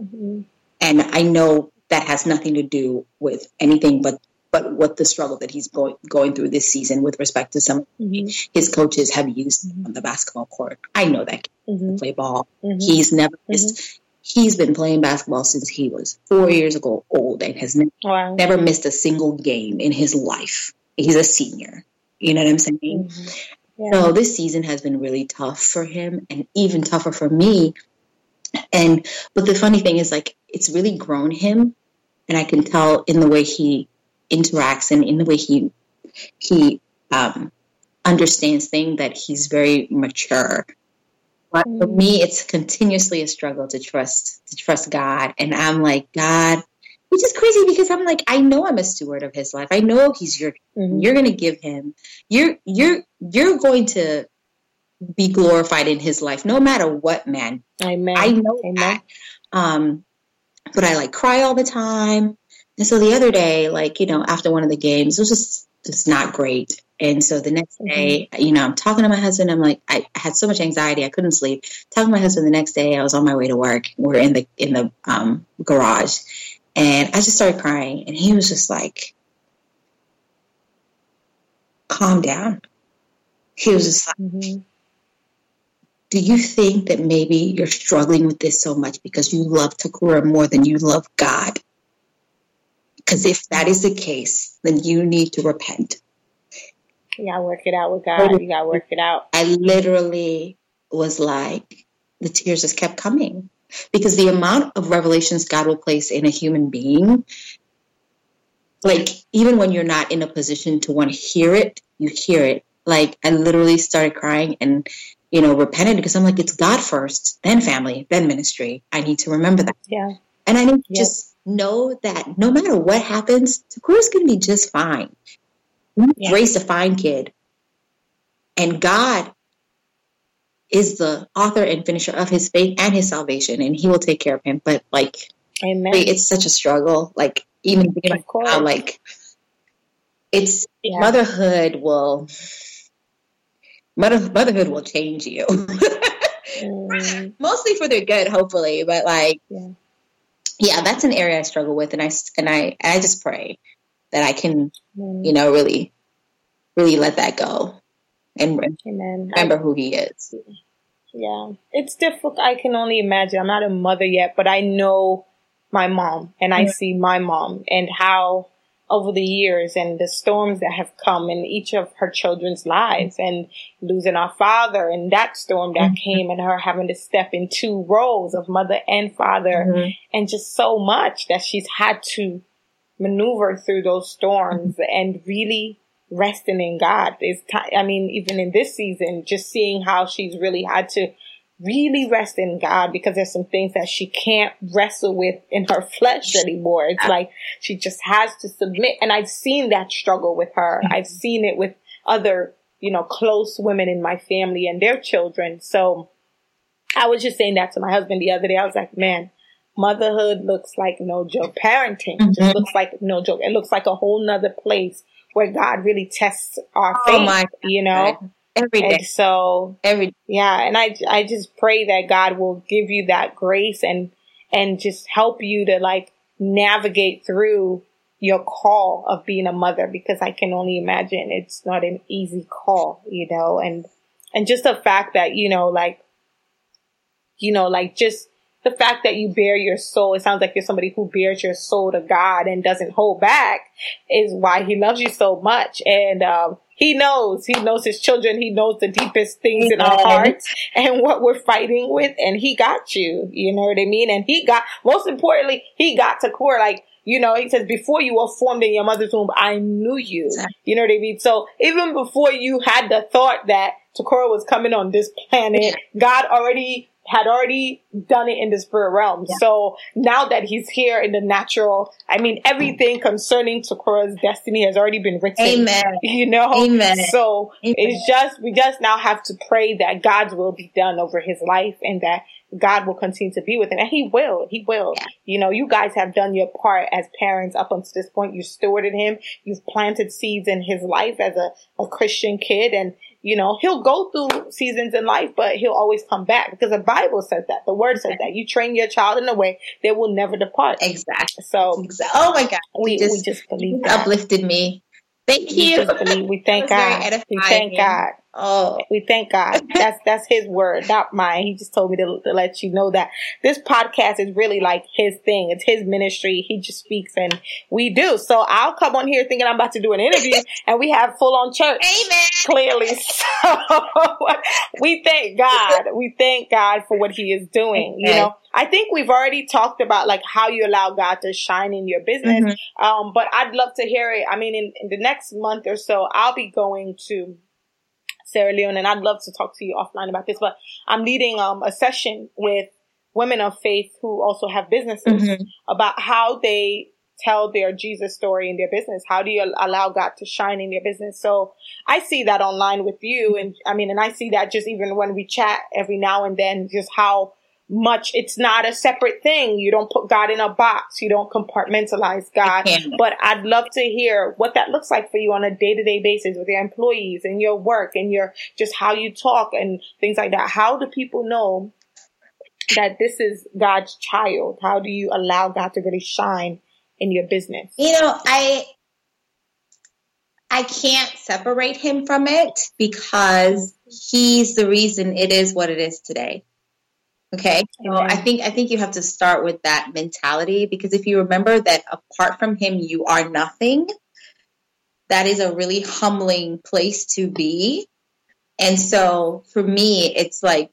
Mhm. And I know that has nothing to do with anything but but what the struggle that he's going going through this season with respect to some Mhm. his coaches have used Mhm. on the basketball court. I know that kid Mhm. can play ball. Mhm. He's never missed. He's been playing basketball since he was four years ago old and has ne- Wow. never missed a single game in his life. He's a senior. You know what I'm saying? Mhm. Yeah. So this season has been really tough for him and even tougher for me. And but the funny thing is like it's really grown him and I can tell in the way he interacts and in the way he he um, understands things that he's very mature. But for Mm. me, it's continuously a struggle to trust to trust God, and I'm like God, which is crazy because I'm like I know I'm a steward of His life. I know He's your Mhm. you're going to give him you're you're you're going to be glorified in his life no matter what man Amen. i know Amen. that um but i like cry all the time and so the other day like you know after one of the games it was just just not great and so the next day you know i'm talking to my husband i'm like i had so much anxiety i couldn't sleep talking to my husband the next day i was on my way to work we're in the in the um garage and i just started crying and he was just like calm down. He was just like, Mhm. do you think that maybe you're struggling with this so much because you love Takura more than you love God? Because if that is the case, then you need to repent. You gotta work it out with God. You gotta work it out. I literally was like, the tears just kept coming because the amount of revelations God will place in a human being, like even when you're not in a position to want to hear it, you hear it. Like I literally started crying and you know repented because I'm like it's God first, then family, then ministry. I need to remember that. Yeah. And I need to yep. just know that no matter what happens, Takora's going to be just fine. Yeah. Raised a fine kid. And God is the author and finisher of his faith and his salvation, and he will take care of him. But like, Amen. it's such a struggle. Like, even now, like, it's yeah. motherhood will mother, motherhood will change you. mm. (laughs) Mostly for the good, hopefully, but like, yeah yeah, that's an area I struggle with, and I and I I just pray that I can, Amen. you know, really, really let that go and Amen. remember I, who He is. Yeah, it's difficult. I can only imagine. I'm not a mother yet, but I know my mom, and I see my mom and how over the years and the storms that have come in each of her children's lives and losing our father and that storm that mm-hmm. came and her having to step in two roles of mother and father mm-hmm. and just so much that she's had to maneuver through those storms mm-hmm. and really resting in God is t- I mean even in this season just seeing how she's really had to really rest in God because there's some things that she can't wrestle with in her flesh anymore. It's like she just has to submit. And I've seen that struggle with her. Mm-hmm. I've seen it with other, you know, close women in my family and their children. So I was just saying that to my husband the other day. I was like, man, motherhood looks like no joke. Parenting mm-hmm. just looks like no joke. It looks like a whole nother place where God really tests our oh faith, you know? every day. And so every yeah, and I I just pray that God will give you that grace and and just help you to like navigate through your call of being a mother because I can only imagine it's not an easy call, you know, and and just the fact that, you know, like you know, like just the fact that you bear your soul, it sounds like you're somebody who bears your soul to God and doesn't hold back is why he loves you so much. And, um, he knows, he knows his children. He knows the deepest things in our hearts and what we're fighting with. And he got you. You know what I mean? And he got, most importantly, he got Takora. Like, you know, he says, before you were formed in your mother's womb, I knew you. You know what I mean? So even before you had the thought that Takora was coming on this planet, God already had already done it in the spirit realm. Yeah. So now that he's here in the natural, I mean, everything concerning Takora's destiny has already been written. Amen. (laughs) You know? Amen. So Amen. it's just, we just now have to pray that God's will be done over his life and that God will continue to be with him. And he will. He will. Yeah. You know, you guys have done your part as parents up until this point. You stewarded him. You've planted seeds in his life as a, a Christian kid. And, you know, he'll go through seasons in life, but he'll always come back because the Bible says that. The word says that. You train your child in a way they will never depart. Exactly. So, exactly. oh my God. We, just, we just believe that. uplifted me. Thank you. We, believe, we thank (laughs) God. We thank God. Oh, we thank God. That's that's His word, not mine. He just told me to, to, let you know that this podcast is really like His thing. It's His ministry. He just speaks, and we do. So I'll come on here thinking I'm about to do an interview, (laughs) and we have full on church. Amen. Clearly, (laughs) so we thank God. We thank God for what He is doing. You know, I think we've already talked about like how you allow God to shine in your business. Mm-hmm. Um, but I'd love to hear it. I mean, in, in the next month or so, I'll be going to Sierra Leone, and I'd love to talk to you offline about this, but I'm leading um, a session with women of faith who also have businesses mm-hmm. about how they tell their Jesus story in their business. How do you allow God to shine in your business? So I see that online with you. And I mean, and I see that just even when we chat every now and then, just how much it's not a separate thing. You don't put God in a box. You don't compartmentalize God. But I'd love to hear what that looks like for you on a day to day basis with your employees and your work and your just how you talk and things like that. How do people know that this is God's child? How do you allow God to really shine in your business? You know, I I can't separate him from it because he's the reason it is what it is today. Okay. So I think I think you have to start with that mentality because if you remember that apart from him you are nothing, that is a really humbling place to be. And so for me it's like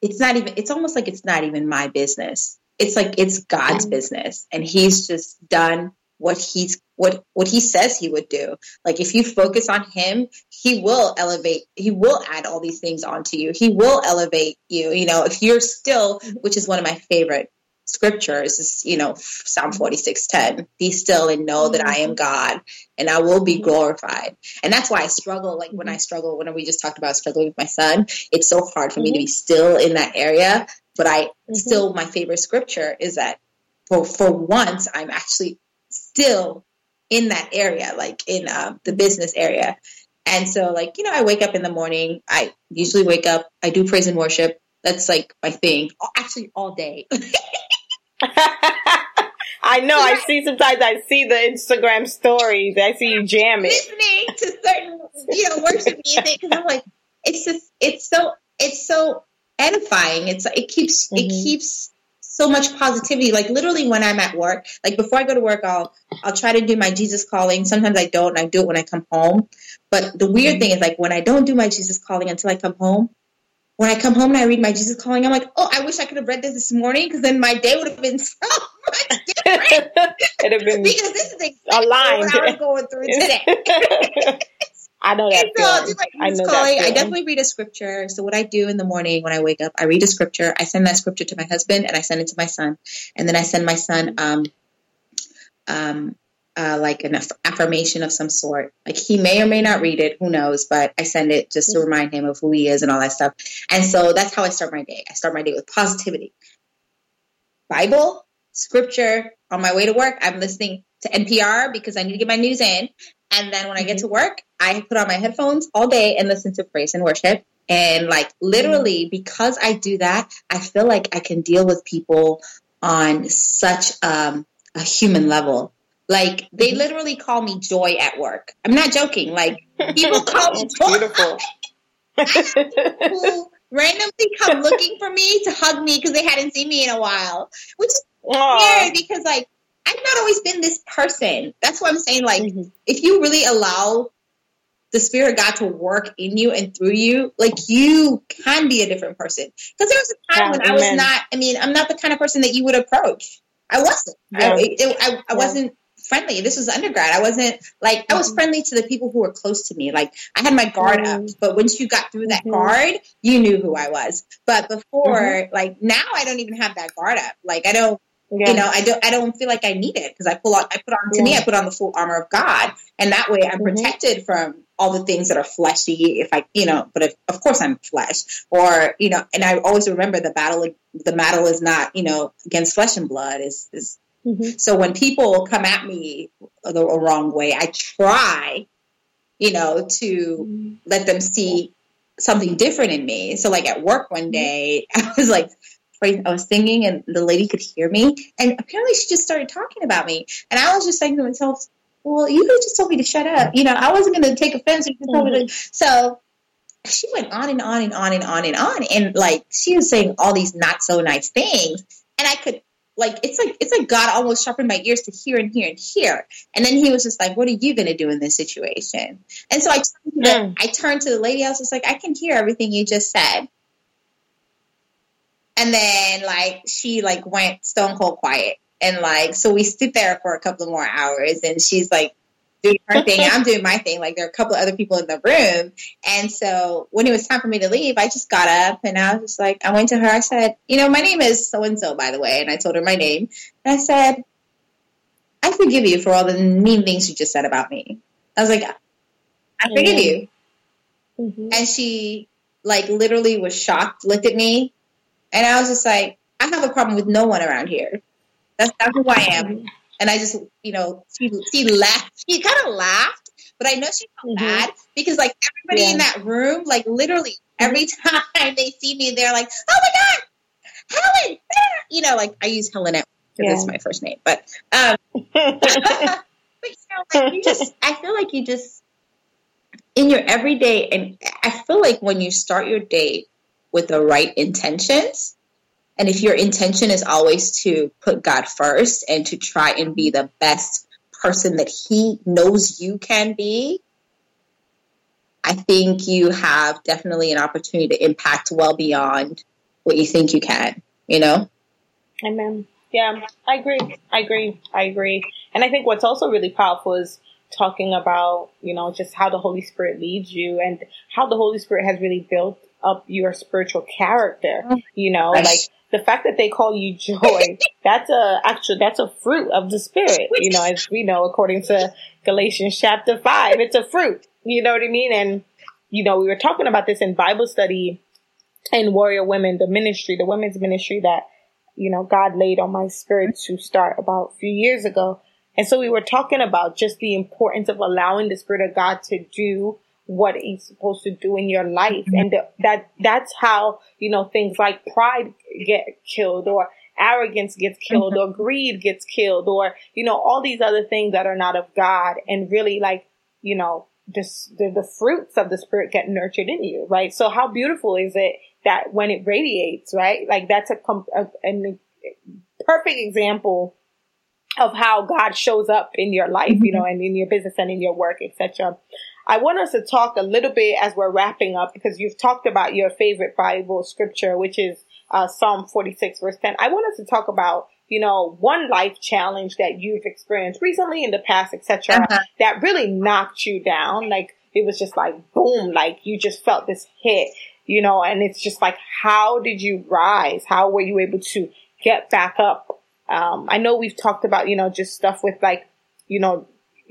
it's not even it's almost like it's not even my business. It's like it's God's business and he's just done what he's what what he says he would do. Like if you focus on him, he will elevate. He will add all these things onto you. He will elevate you. You know, if you're still, which is one of my favorite scriptures, is you know Psalm forty six ten. Be still and know that I am God, and I will be glorified. And that's why I struggle. Like when I mm-hmm. struggle, when we just talked about struggling with my son, it's so hard for me to be mm-hmm. still in that area. But I mm-hmm. still, my favorite scripture is that for for once, I'm actually still in that area, like in uh, the business area. And so, like, you know, I wake up in the morning. I usually wake up, I do praise and worship. That's like my thing, actually, all day. (laughs) I know. I see sometimes I see the Instagram stories. I see you jamming, listening to certain, you know, worship music because I'm like, it's just, it's so, it's so edifying. It's it keeps, mm-hmm. it keeps so much positivity. Like literally when I'm at work, like before I go to work, I'll I'll try to do my Jesus calling. Sometimes I don't, and I do it when I come home. But the weird mm-hmm. thing is like when I don't do my Jesus calling until I come home, when I come home and I read my Jesus calling, I'm like, oh, I wish I could have read this this morning because then my day would have been (laughs) so much different. (laughs) It'd have been because this is exactly aligned. what I was going through (laughs) today. I know that. So like I, know calling. I definitely read a scripture. So what I do in the morning when I wake up, I read a scripture. I send that scripture to my husband and I send it to my son, and then I send my son um, um, uh, like an affirmation of some sort. Like he may or may not read it, who knows? But I send it just to mm-hmm. remind him of who he is and all that stuff. And so that's how I start my day. I start my day with positivity. Bible, scripture. On my way to work, I'm listening to NPR because I need to get my news in. And then when I get to work, I put on my headphones all day and listen to praise and worship. And like literally, because I do that, I feel like I can deal with people on such um, a human level. Like they mm-hmm. literally call me joy at work. I'm not joking. Like people (laughs) call me joy. Beautiful. who (laughs) randomly come looking for me to hug me because they hadn't seen me in a while, which is weird because like I've not always been this person. That's what I'm saying. Like, mm-hmm. if you really allow the spirit of God to work in you and through you, like you can be a different person. Because there was a time yeah, when amen. I was not. I mean, I'm not the kind of person that you would approach. I wasn't. Yeah. I, it, I, I yeah. wasn't friendly. This was undergrad. I wasn't like I was mm-hmm. friendly to the people who were close to me. Like I had my guard mm-hmm. up, but once you got through that mm-hmm. guard, you knew who I was. But before, mm-hmm. like now, I don't even have that guard up. Like I don't. Yeah. You know, I don't. I don't feel like I need it because I pull on. I put on. To yeah. me, I put on the full armor of God, and that way I'm mm-hmm. protected from all the things that are fleshy. If I, you know, but if, of course I'm flesh, or you know, and I always remember the battle. The battle is not, you know, against flesh and blood. Is is mm-hmm. so when people come at me the wrong way, I try, you know, to mm-hmm. let them see something different in me. So like at work one mm-hmm. day, (laughs) I was like I was singing and the lady could hear me. And apparently she just started talking about me. And I was just saying to myself, well, you just told me to shut up. You know, I wasn't going to take offense. You just told me to. So she went on and on and on and on and on. And like, she was saying all these not so nice things. And I could, like, it's like, it's like God almost sharpened my ears to hear and hear and hear. And then he was just like, what are you going to do in this situation? And so I turned, to the, mm. I turned to the lady. I was just like, I can hear everything you just said. And then like she like went stone cold quiet. And like so we stood there for a couple of more hours and she's like doing her thing, I'm doing my thing. Like there are a couple of other people in the room. And so when it was time for me to leave, I just got up and I was just like I went to her, I said, you know, my name is so and so by the way, and I told her my name. And I said, I forgive you for all the mean things you just said about me. I was like, I forgive mm-hmm. you. Mm-hmm. And she like literally was shocked, looked at me, and I was just like, I have a problem with no one around here. That's, that's who I am. And I just, you know, she, she laughed. She kind of laughed, but I know she felt mm-hmm. bad because, like, everybody yeah. in that room, like, literally every (laughs) time they see me, they're like, oh my God, Helen! You know, like, I use Helen at because yeah. it's my first name. But, um, (laughs) But you know, like you just, I feel like you just in your everyday, and I feel like when you start your day with the right intentions, and if your intention is always to put God first and to try and be the best person that He knows you can be, I think you have definitely an opportunity to impact well beyond what you think you can, you know? Amen. Yeah, I agree. I agree. I agree. And I think what's also really powerful is talking about, you know, just how the Holy Spirit leads you and how the Holy Spirit has really built up your spiritual character. Mm. You know, like the fact that they call you joy, (laughs) that's a actually that's a fruit of the spirit. You know, as we know according to Galatians chapter five, it's a fruit. You know what I mean? And you know, we were talking about this in Bible study and Warrior Women, the ministry, the women's ministry that you know God laid on my spirit to start about a few years ago. And so we were talking about just the importance of allowing the Spirit of God to do what He's supposed to do in your life. And the, that, that's how, you know, things like pride get killed or arrogance gets killed mm-hmm. or greed gets killed or, you know, all these other things that are not of God and really like, you know, just the, the fruits of the Spirit get nurtured in you, right? So how beautiful is it that when it radiates, right? Like that's a, a, a perfect example of how God shows up in your life, you mm-hmm. know, and in your business and in your work, etc. I want us to talk a little bit as we're wrapping up because you've talked about your favorite Bible scripture, which is uh, Psalm 46 verse 10. I want us to talk about, you know, one life challenge that you've experienced recently in the past, etc., uh-huh. that really knocked you down. Like it was just like boom, like you just felt this hit, you know, and it's just like, how did you rise? How were you able to get back up um, I know we've talked about, you know, just stuff with like, you know,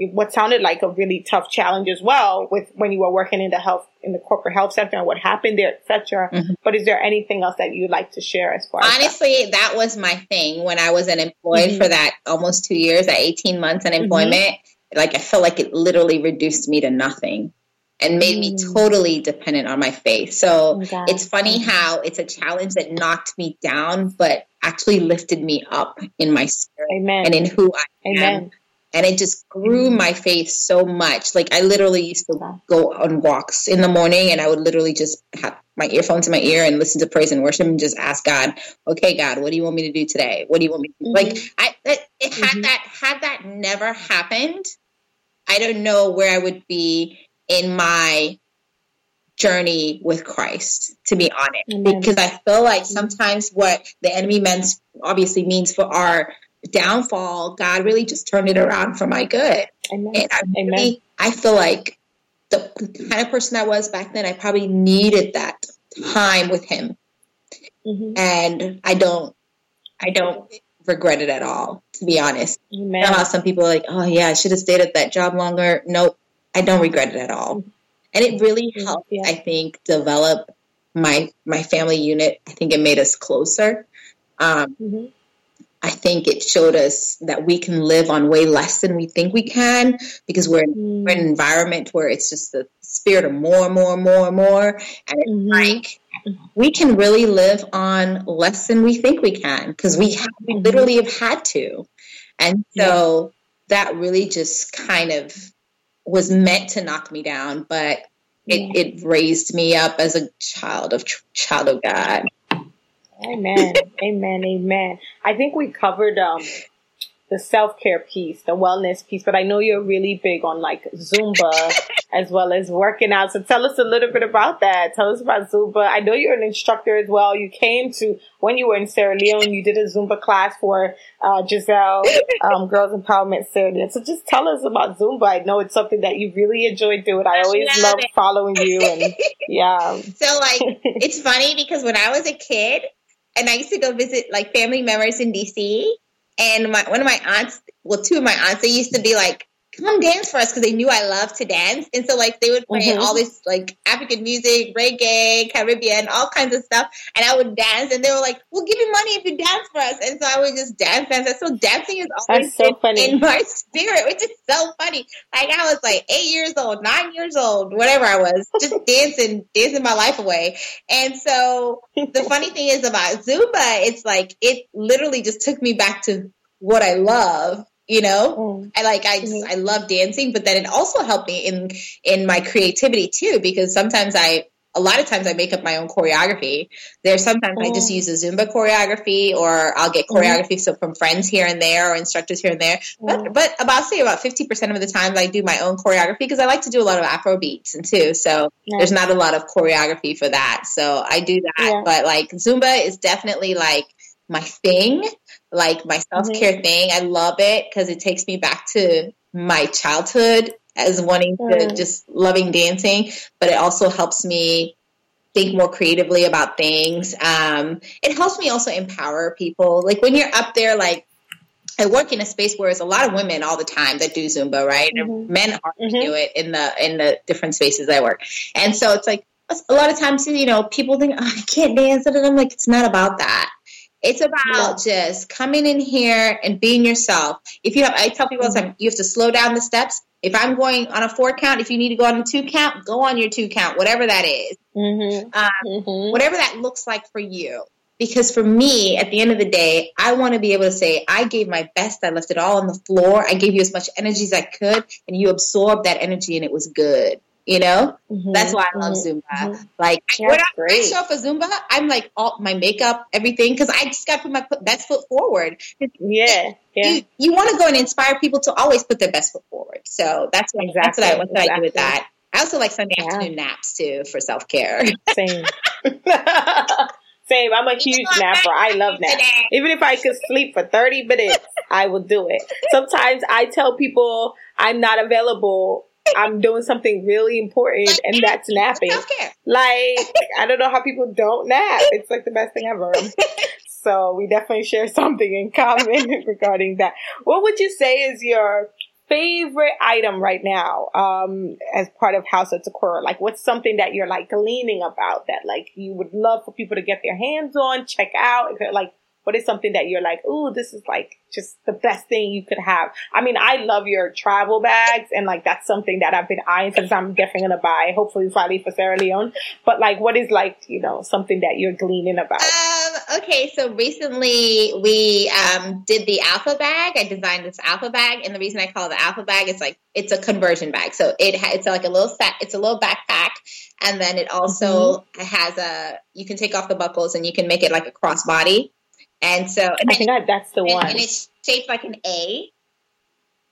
what sounded like a really tough challenge as well with when you were working in the health in the corporate health sector and what happened there, etc. Mm-hmm. But is there anything else that you'd like to share as far? Honestly, as that? that? was my thing when I was unemployed mm-hmm. for that almost two years, that eighteen months unemployment. Mm-hmm. Like I felt like it literally reduced me to nothing and made me mm. totally dependent on my faith. So oh it's funny how it's a challenge that knocked me down, but actually lifted me up in my spirit Amen. and in who I Amen. am. And it just grew my faith so much. Like I literally used to go on walks in the morning and I would literally just have my earphones in my ear and listen to praise and worship and just ask God, okay, God, what do you want me to do today? What do you want me to do? Mm-hmm. Like I, it, it had mm-hmm. that, had that never happened, I don't know where I would be in my journey with Christ, to be honest, Amen. because I feel like sometimes what the enemy means obviously means for our downfall, God really just turned it around for my good. Amen. And I, really, I feel like the kind of person I was back then, I probably needed that time with Him, mm-hmm. and I don't, I don't regret it at all, to be honest. Amen. You know how some people are like, oh yeah, I should have stayed at that job longer. Nope, I don't regret it at all. And it really mm-hmm. helped, yeah. I think, develop my my family unit. I think it made us closer. Um, mm-hmm. I think it showed us that we can live on way less than we think we can because we're, mm. we're in an environment where it's just the spirit of more, more, more, more. And it's mm-hmm. like we can really live on less than we think we can because we, have, we mm-hmm. literally have had to. And so yeah. that really just kind of was meant to knock me down, but it, it raised me up as a child of child of God. Amen. amen. Amen. I think we covered um the self care piece, the wellness piece, but I know you're really big on like Zumba as well as working out. So tell us a little bit about that. Tell us about Zumba. I know you're an instructor as well. You came to when you were in Sierra Leone, you did a Zumba class for uh, Giselle, um, Girls Empowerment Sierra Leone. So just tell us about Zumba. I know it's something that you really enjoy doing. I always love, love following you and yeah. (laughs) So like, it's funny because when I was a kid and I used to go visit like family members in DC, and my one of my aunts, well, two of my aunts, they used to be like, come dance for us because they knew I loved to dance. And so like they would play mm-hmm. all this like African music, reggae, Caribbean, all kinds of stuff. And I would dance and they were like, we'll give you money if you dance for us. And so I would just dance, dance. So dancing is always so funny. in my spirit, which is so funny. Like I was like eight years old, nine years old, whatever I was, just (laughs) dancing, dancing my life away. And so the funny thing is about Zumba, it's like, it literally just took me back to what I love you know mm. i like i mm-hmm. i love dancing but then it also helped me in in my creativity too because sometimes i a lot of times I make up my own choreography. There's sometimes oh. I just oh. use a Zumba choreography or I'll get mm-hmm. choreography mm-hmm. so from friends here and there or instructors here and there. Mm-hmm. But, but about say about 50% of the times I do my own choreography because I like to do a lot of Afro beats and too. So there's not a lot of choreography for that. So I do that. Yeah. But like Zumba is definitely like my thing, like my self care mm-hmm. thing. I love it because it takes me back to my childhood as wanting to mm. just loving dancing, but it also helps me think more creatively about things. Um, it helps me also empower people. Like when you're up there, like I work in a space where there's a lot of women all the time that do Zumba, right? Mm-hmm. Men mm-hmm. do it in the in the different spaces I work, and so it's like a lot of times, you know, people think oh, I can't dance, and I'm like, it's not about that. It's about yeah. just coming in here and being yourself. If you have, I tell people all the time, you have to slow down the steps. If I'm going on a four count, if you need to go on a two count, go on your two count, whatever that is. Mm-hmm. Um, mm-hmm. Whatever that looks like for you. Because for me, at the end of the day, I want to be able to say, I gave my best. I left it all on the floor. I gave you as much energy as I could, and you absorbed that energy, and it was good. You know, mm-hmm, that's why I love mm-hmm, Zumba. Mm-hmm. Like when I, I, show up for Zumba, I'm like all my makeup, everything, because I just got to put my best foot forward. Yeah, yeah. You, you want to go and inspire people to always put their best foot forward. So that's what, exactly, that's what I, what exactly. I do with that. I also like Sunday yeah. afternoon naps too for self care. (laughs) Same. (laughs) Same. I'm a huge napper. I love naps. Even if I could sleep for 30 minutes, I will do it. Sometimes I tell people I'm not available I'm doing something really important like, and that's napping. Like, I don't know how people don't nap. (laughs) It's like the best thing ever. so we definitely share something in common (laughs) regarding that. What would you say is your favorite item right now um, as part of House of Takora? Like, what's something that you're like gleaning about that like you would love for people to get their hands on, check out? Like, what is something that you're like, ooh, this is like just the best thing you could have? I mean, I love your travel bags and like that's something that I've been eyeing since I'm definitely gonna buy, hopefully finally for Sierra Leone. But like, what is like, you know, something that you're gleaning about? Um, okay, so recently we um, did the alpha bag. I designed this alpha bag, and the reason I call it the alpha bag is like it's a conversion bag. So it ha- it's like a little it's a little backpack, and then it also mm-hmm. has a you can take off the buckles and you can make it like a crossbody. And so and I think I, that's the and, one. And it's shaped like an A.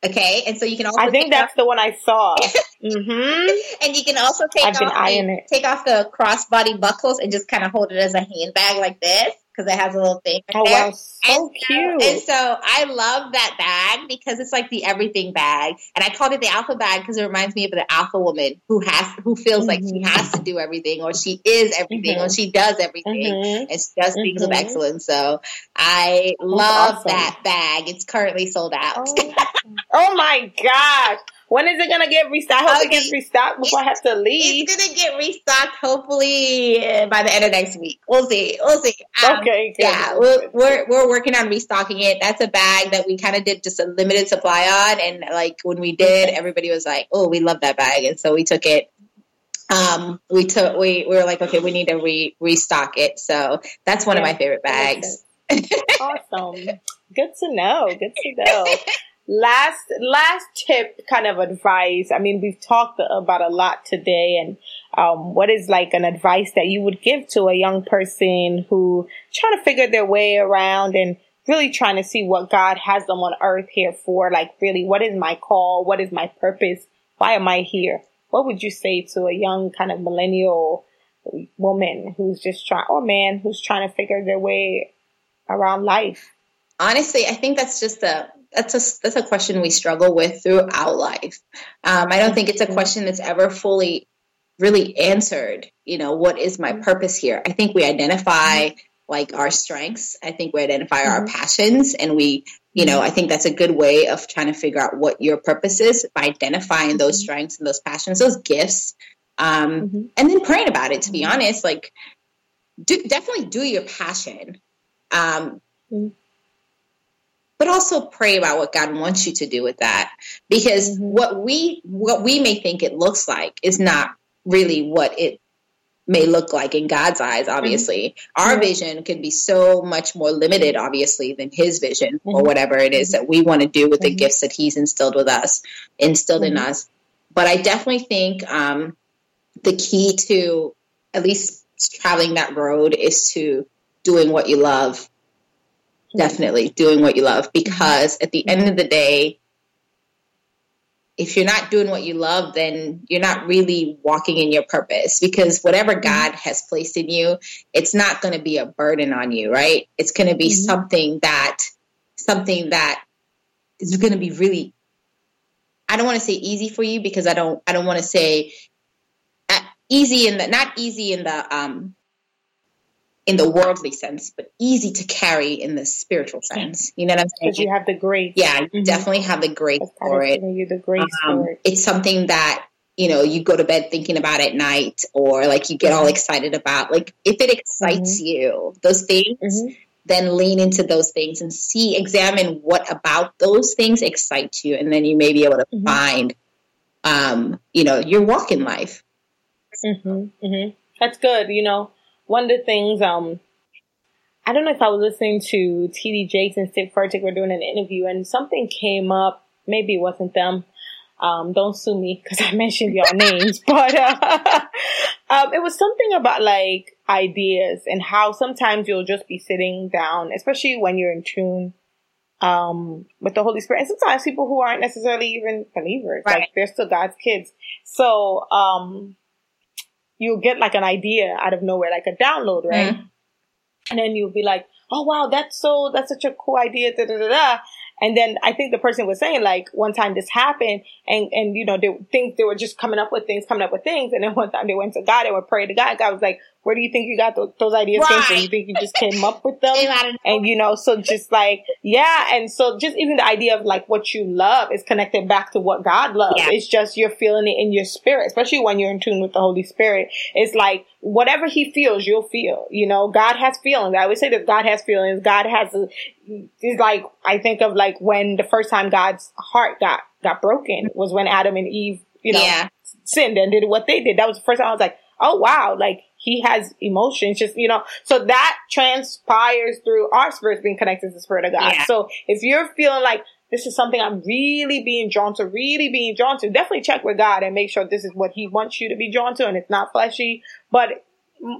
Okay, and so you can also. I think that's off, the one I saw. (laughs) mm-hmm. And you can also take I've off the, take off the crossbody buckles and just kind of hold it as a handbag like this because it has a little thing. Oh there. wow, so and cute! So, and so I love that bag because it's like the everything bag, and I called it the alpha bag because it reminds me of the alpha woman who has who feels mm-hmm. like she mm-hmm. has to do everything or she is everything mm-hmm. or she does everything mm-hmm. and she does things with mm-hmm. excellence. So I love awesome. that bag. It's currently sold out. Oh, (laughs) oh my gosh! When is it gonna get restocked? I hope okay. it gets restocked before I have to leave. It's gonna get restocked hopefully by the end of next week. We'll see. We'll see. Um, okay. Good. Yeah, we're, we're we're working on restocking it. That's a bag that we kind of did just a limited supply on, and like when we did, everybody was like, "Oh, we love that bag," and so we took it um, we took we, we were like okay we need to re- restock it so that's one yeah. of my favorite bags awesome good to know good to know (laughs) last last tip kind of advice i mean we've talked about a lot today and um, what is like an advice that you would give to a young person who trying to figure their way around and really trying to see what god has them on earth here for? Like really what is my call? What is my purpose? Why am i here? What would you say to a young kind of millennial woman who's just trying or man who's trying to figure their way around life? Honestly i think that's just a that's a that's a question we struggle with throughout life. Um, I don't think it's a question that's ever fully really answered. You know, what is my purpose here? I think we identify like our strengths. I think we identify mm-hmm. our passions, and we, you know, I think that's a good way of trying to figure out what your purpose is by identifying those mm-hmm. strengths and those passions, those gifts, um, mm-hmm. and then praying about it. To be mm-hmm. honest, like, do, definitely do your passion. Um, mm-hmm but also pray about what God wants you to do with that. Because mm-hmm. what we what we may think it looks like is not really what it may look like in God's eyes, obviously. Mm-hmm. Our vision could be so much more limited, obviously, than his vision mm-hmm. or whatever it is that we want to do with the mm-hmm. gifts that he's instilled with us, instilled in mm-hmm. us. But I definitely think um, the key to at least traveling that road is to doing what you love. Definitely doing what you love because at the end of the day, if you're not doing what you love, then you're not really walking in your purpose because whatever mm-hmm. God has placed in you, it's not going to be a burden on you, right? It's going to be mm-hmm. something that, something that is going to be really, I don't want to say easy for you because I don't, I don't want to say uh, easy in the, not easy in the, um, in the worldly sense, but easy to carry in the spiritual sense. You know what I'm saying? Because you have the grace. Yeah, you mm-hmm. definitely have the grace for it. You the grace um, for it. It's something that you know you go to bed thinking about at night, or like you get all mm-hmm. excited about. Like if it excites mm-hmm. you, those things. Mm-hmm. Then lean into those things and see, examine what about those things excite you, and then you may be able to mm-hmm. find, um, you know, your walk in life. Mm-hmm. That's good. You know, one of the things, um, I don't know if I was listening to TD Jakes and Steve Furtick were doing an interview and something came up. Maybe it wasn't them. Um, don't sue me because (laughs) I mentioned your names, but uh, (laughs) um, it was something about like ideas and how sometimes you'll just be sitting down, especially when you're in tune um, with the Holy Spirit. And sometimes people who aren't necessarily even believers, right. like they're still God's kids. So um, you'll get like an idea out of nowhere, like a download, right? Mm. And then you'll be like, oh wow, that's so, that's such a cool idea, da da da da. And then I think the person was saying like one time this happened and, and you know, they think they were just coming up with things, coming up with things. And then (laughs) one time they went to God and were praying to God. God was like, where do you think you got those, those ideas right. from? You think you just came up with them? (laughs) and you know, so just like, yeah. And so just even the idea of like what you love is connected back to what God loves. Yeah. It's just you're feeling it in your spirit, especially when you're in tune with the Holy Spirit. It's like whatever he feels, you'll feel. You know, God has feelings. I always say that God has feelings. God has a, it's like, I think of like when the first time God's heart got, got broken was when Adam and Eve, you know, yeah. sinned and did what they did. That was the first time I was like, oh wow, like he has emotions, just, you know, so that transpires through our spirits being connected to the spirit of God. Yeah. So if you're feeling like this is something I'm really being drawn to, really being drawn to, definitely check with God and make sure this is what he wants you to be drawn to and it's not fleshy, but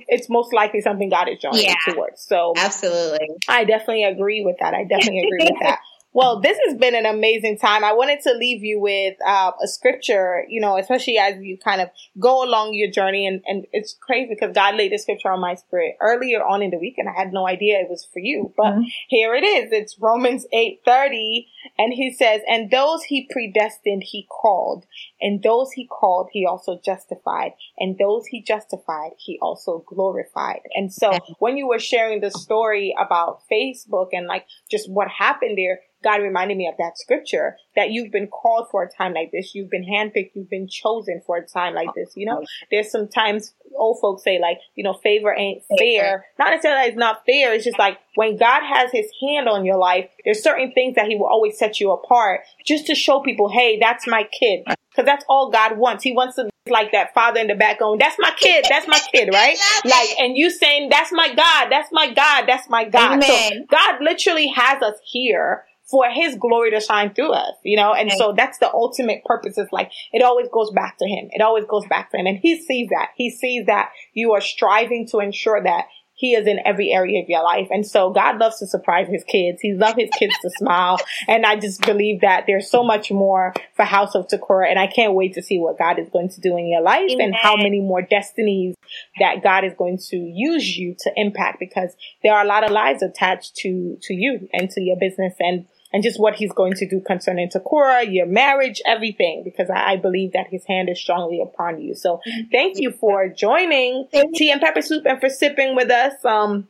it's most likely something God is drawing yeah, you towards. So absolutely. I definitely agree with that. I definitely agree with that. (laughs) Well, this has been an amazing time. I wanted to leave you with uh, a scripture, you know, especially as you kind of go along your journey. And, and it's crazy because God laid the scripture on my spirit earlier on in the week, and I had no idea it was for you. But mm-hmm. here it is. It's Romans eight thirty, and he says, "And those he predestined, he called, and those he called, he also justified, and those he justified, he also glorified." And so, when you were sharing the story about Facebook and like just what happened there God reminded me of that scripture that you've been called for a time like this. You've been handpicked. You've been chosen for a time like this. You know, there's sometimes old folks say like, you know, favor ain't fair. Not necessarily that it's not fair. It's just like when God has his hand on your life, there's certain things that he will always set you apart just to show people, hey, that's my kid. Cause that's all God wants. He wants to like that father in the back going, that's my kid, that's my kid, right? like, and you saying, that's my God, that's my God, that's my God. Amen. So God literally has us here for his glory to shine through us, you know? And so that's the ultimate purpose. It's like, it always goes back to him. It always goes back to him. And he sees that. He sees that you are striving to ensure that he is in every area of your life. And so God loves to surprise his kids. He loves his kids to smile. (laughs) And I just believe that there's so much more for House of Takora. And I can't wait to see what God is going to do in your life Amen. and how many more destinies that God is going to use you to impact because there are a lot of lives attached to, to you and to your business. And and just what he's going to do concerning Takora, your marriage, everything, because I, I, believe that his hand is strongly upon you. So thank you for joining Tea and Pepper Soup and for sipping with us. Um,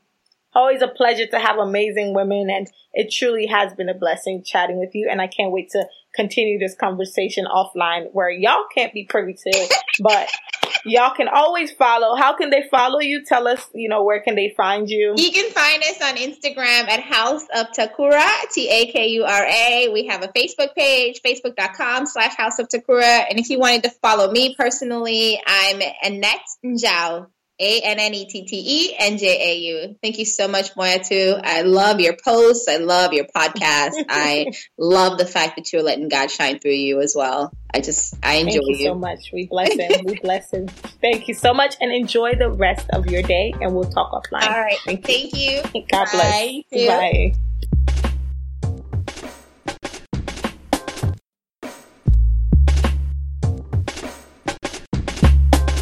always a pleasure to have amazing women and it truly has been a blessing chatting with you. And I can't wait to continue this conversation offline where y'all can't be privy to, but y'all can always follow. How can they follow you? Tell us, you know, where can they find you? You can find us on Instagram at House of Takura, T-A-K-U-R-A. We have a Facebook page, facebook.com slash House of Takura. And if you wanted to follow me personally, I'm Annette Njau A N N E T T E N J A U. Thank you so much, Moyatu. I love your posts. I love your podcast. (laughs) I love the fact that you're letting God shine through you as well. I just, I enjoy Thank you, you. so much. We bless him. We bless him. Thank you so much and enjoy the rest of your day and we'll talk offline. All right. Thank you. Thank you. God Bye. bless. Bye.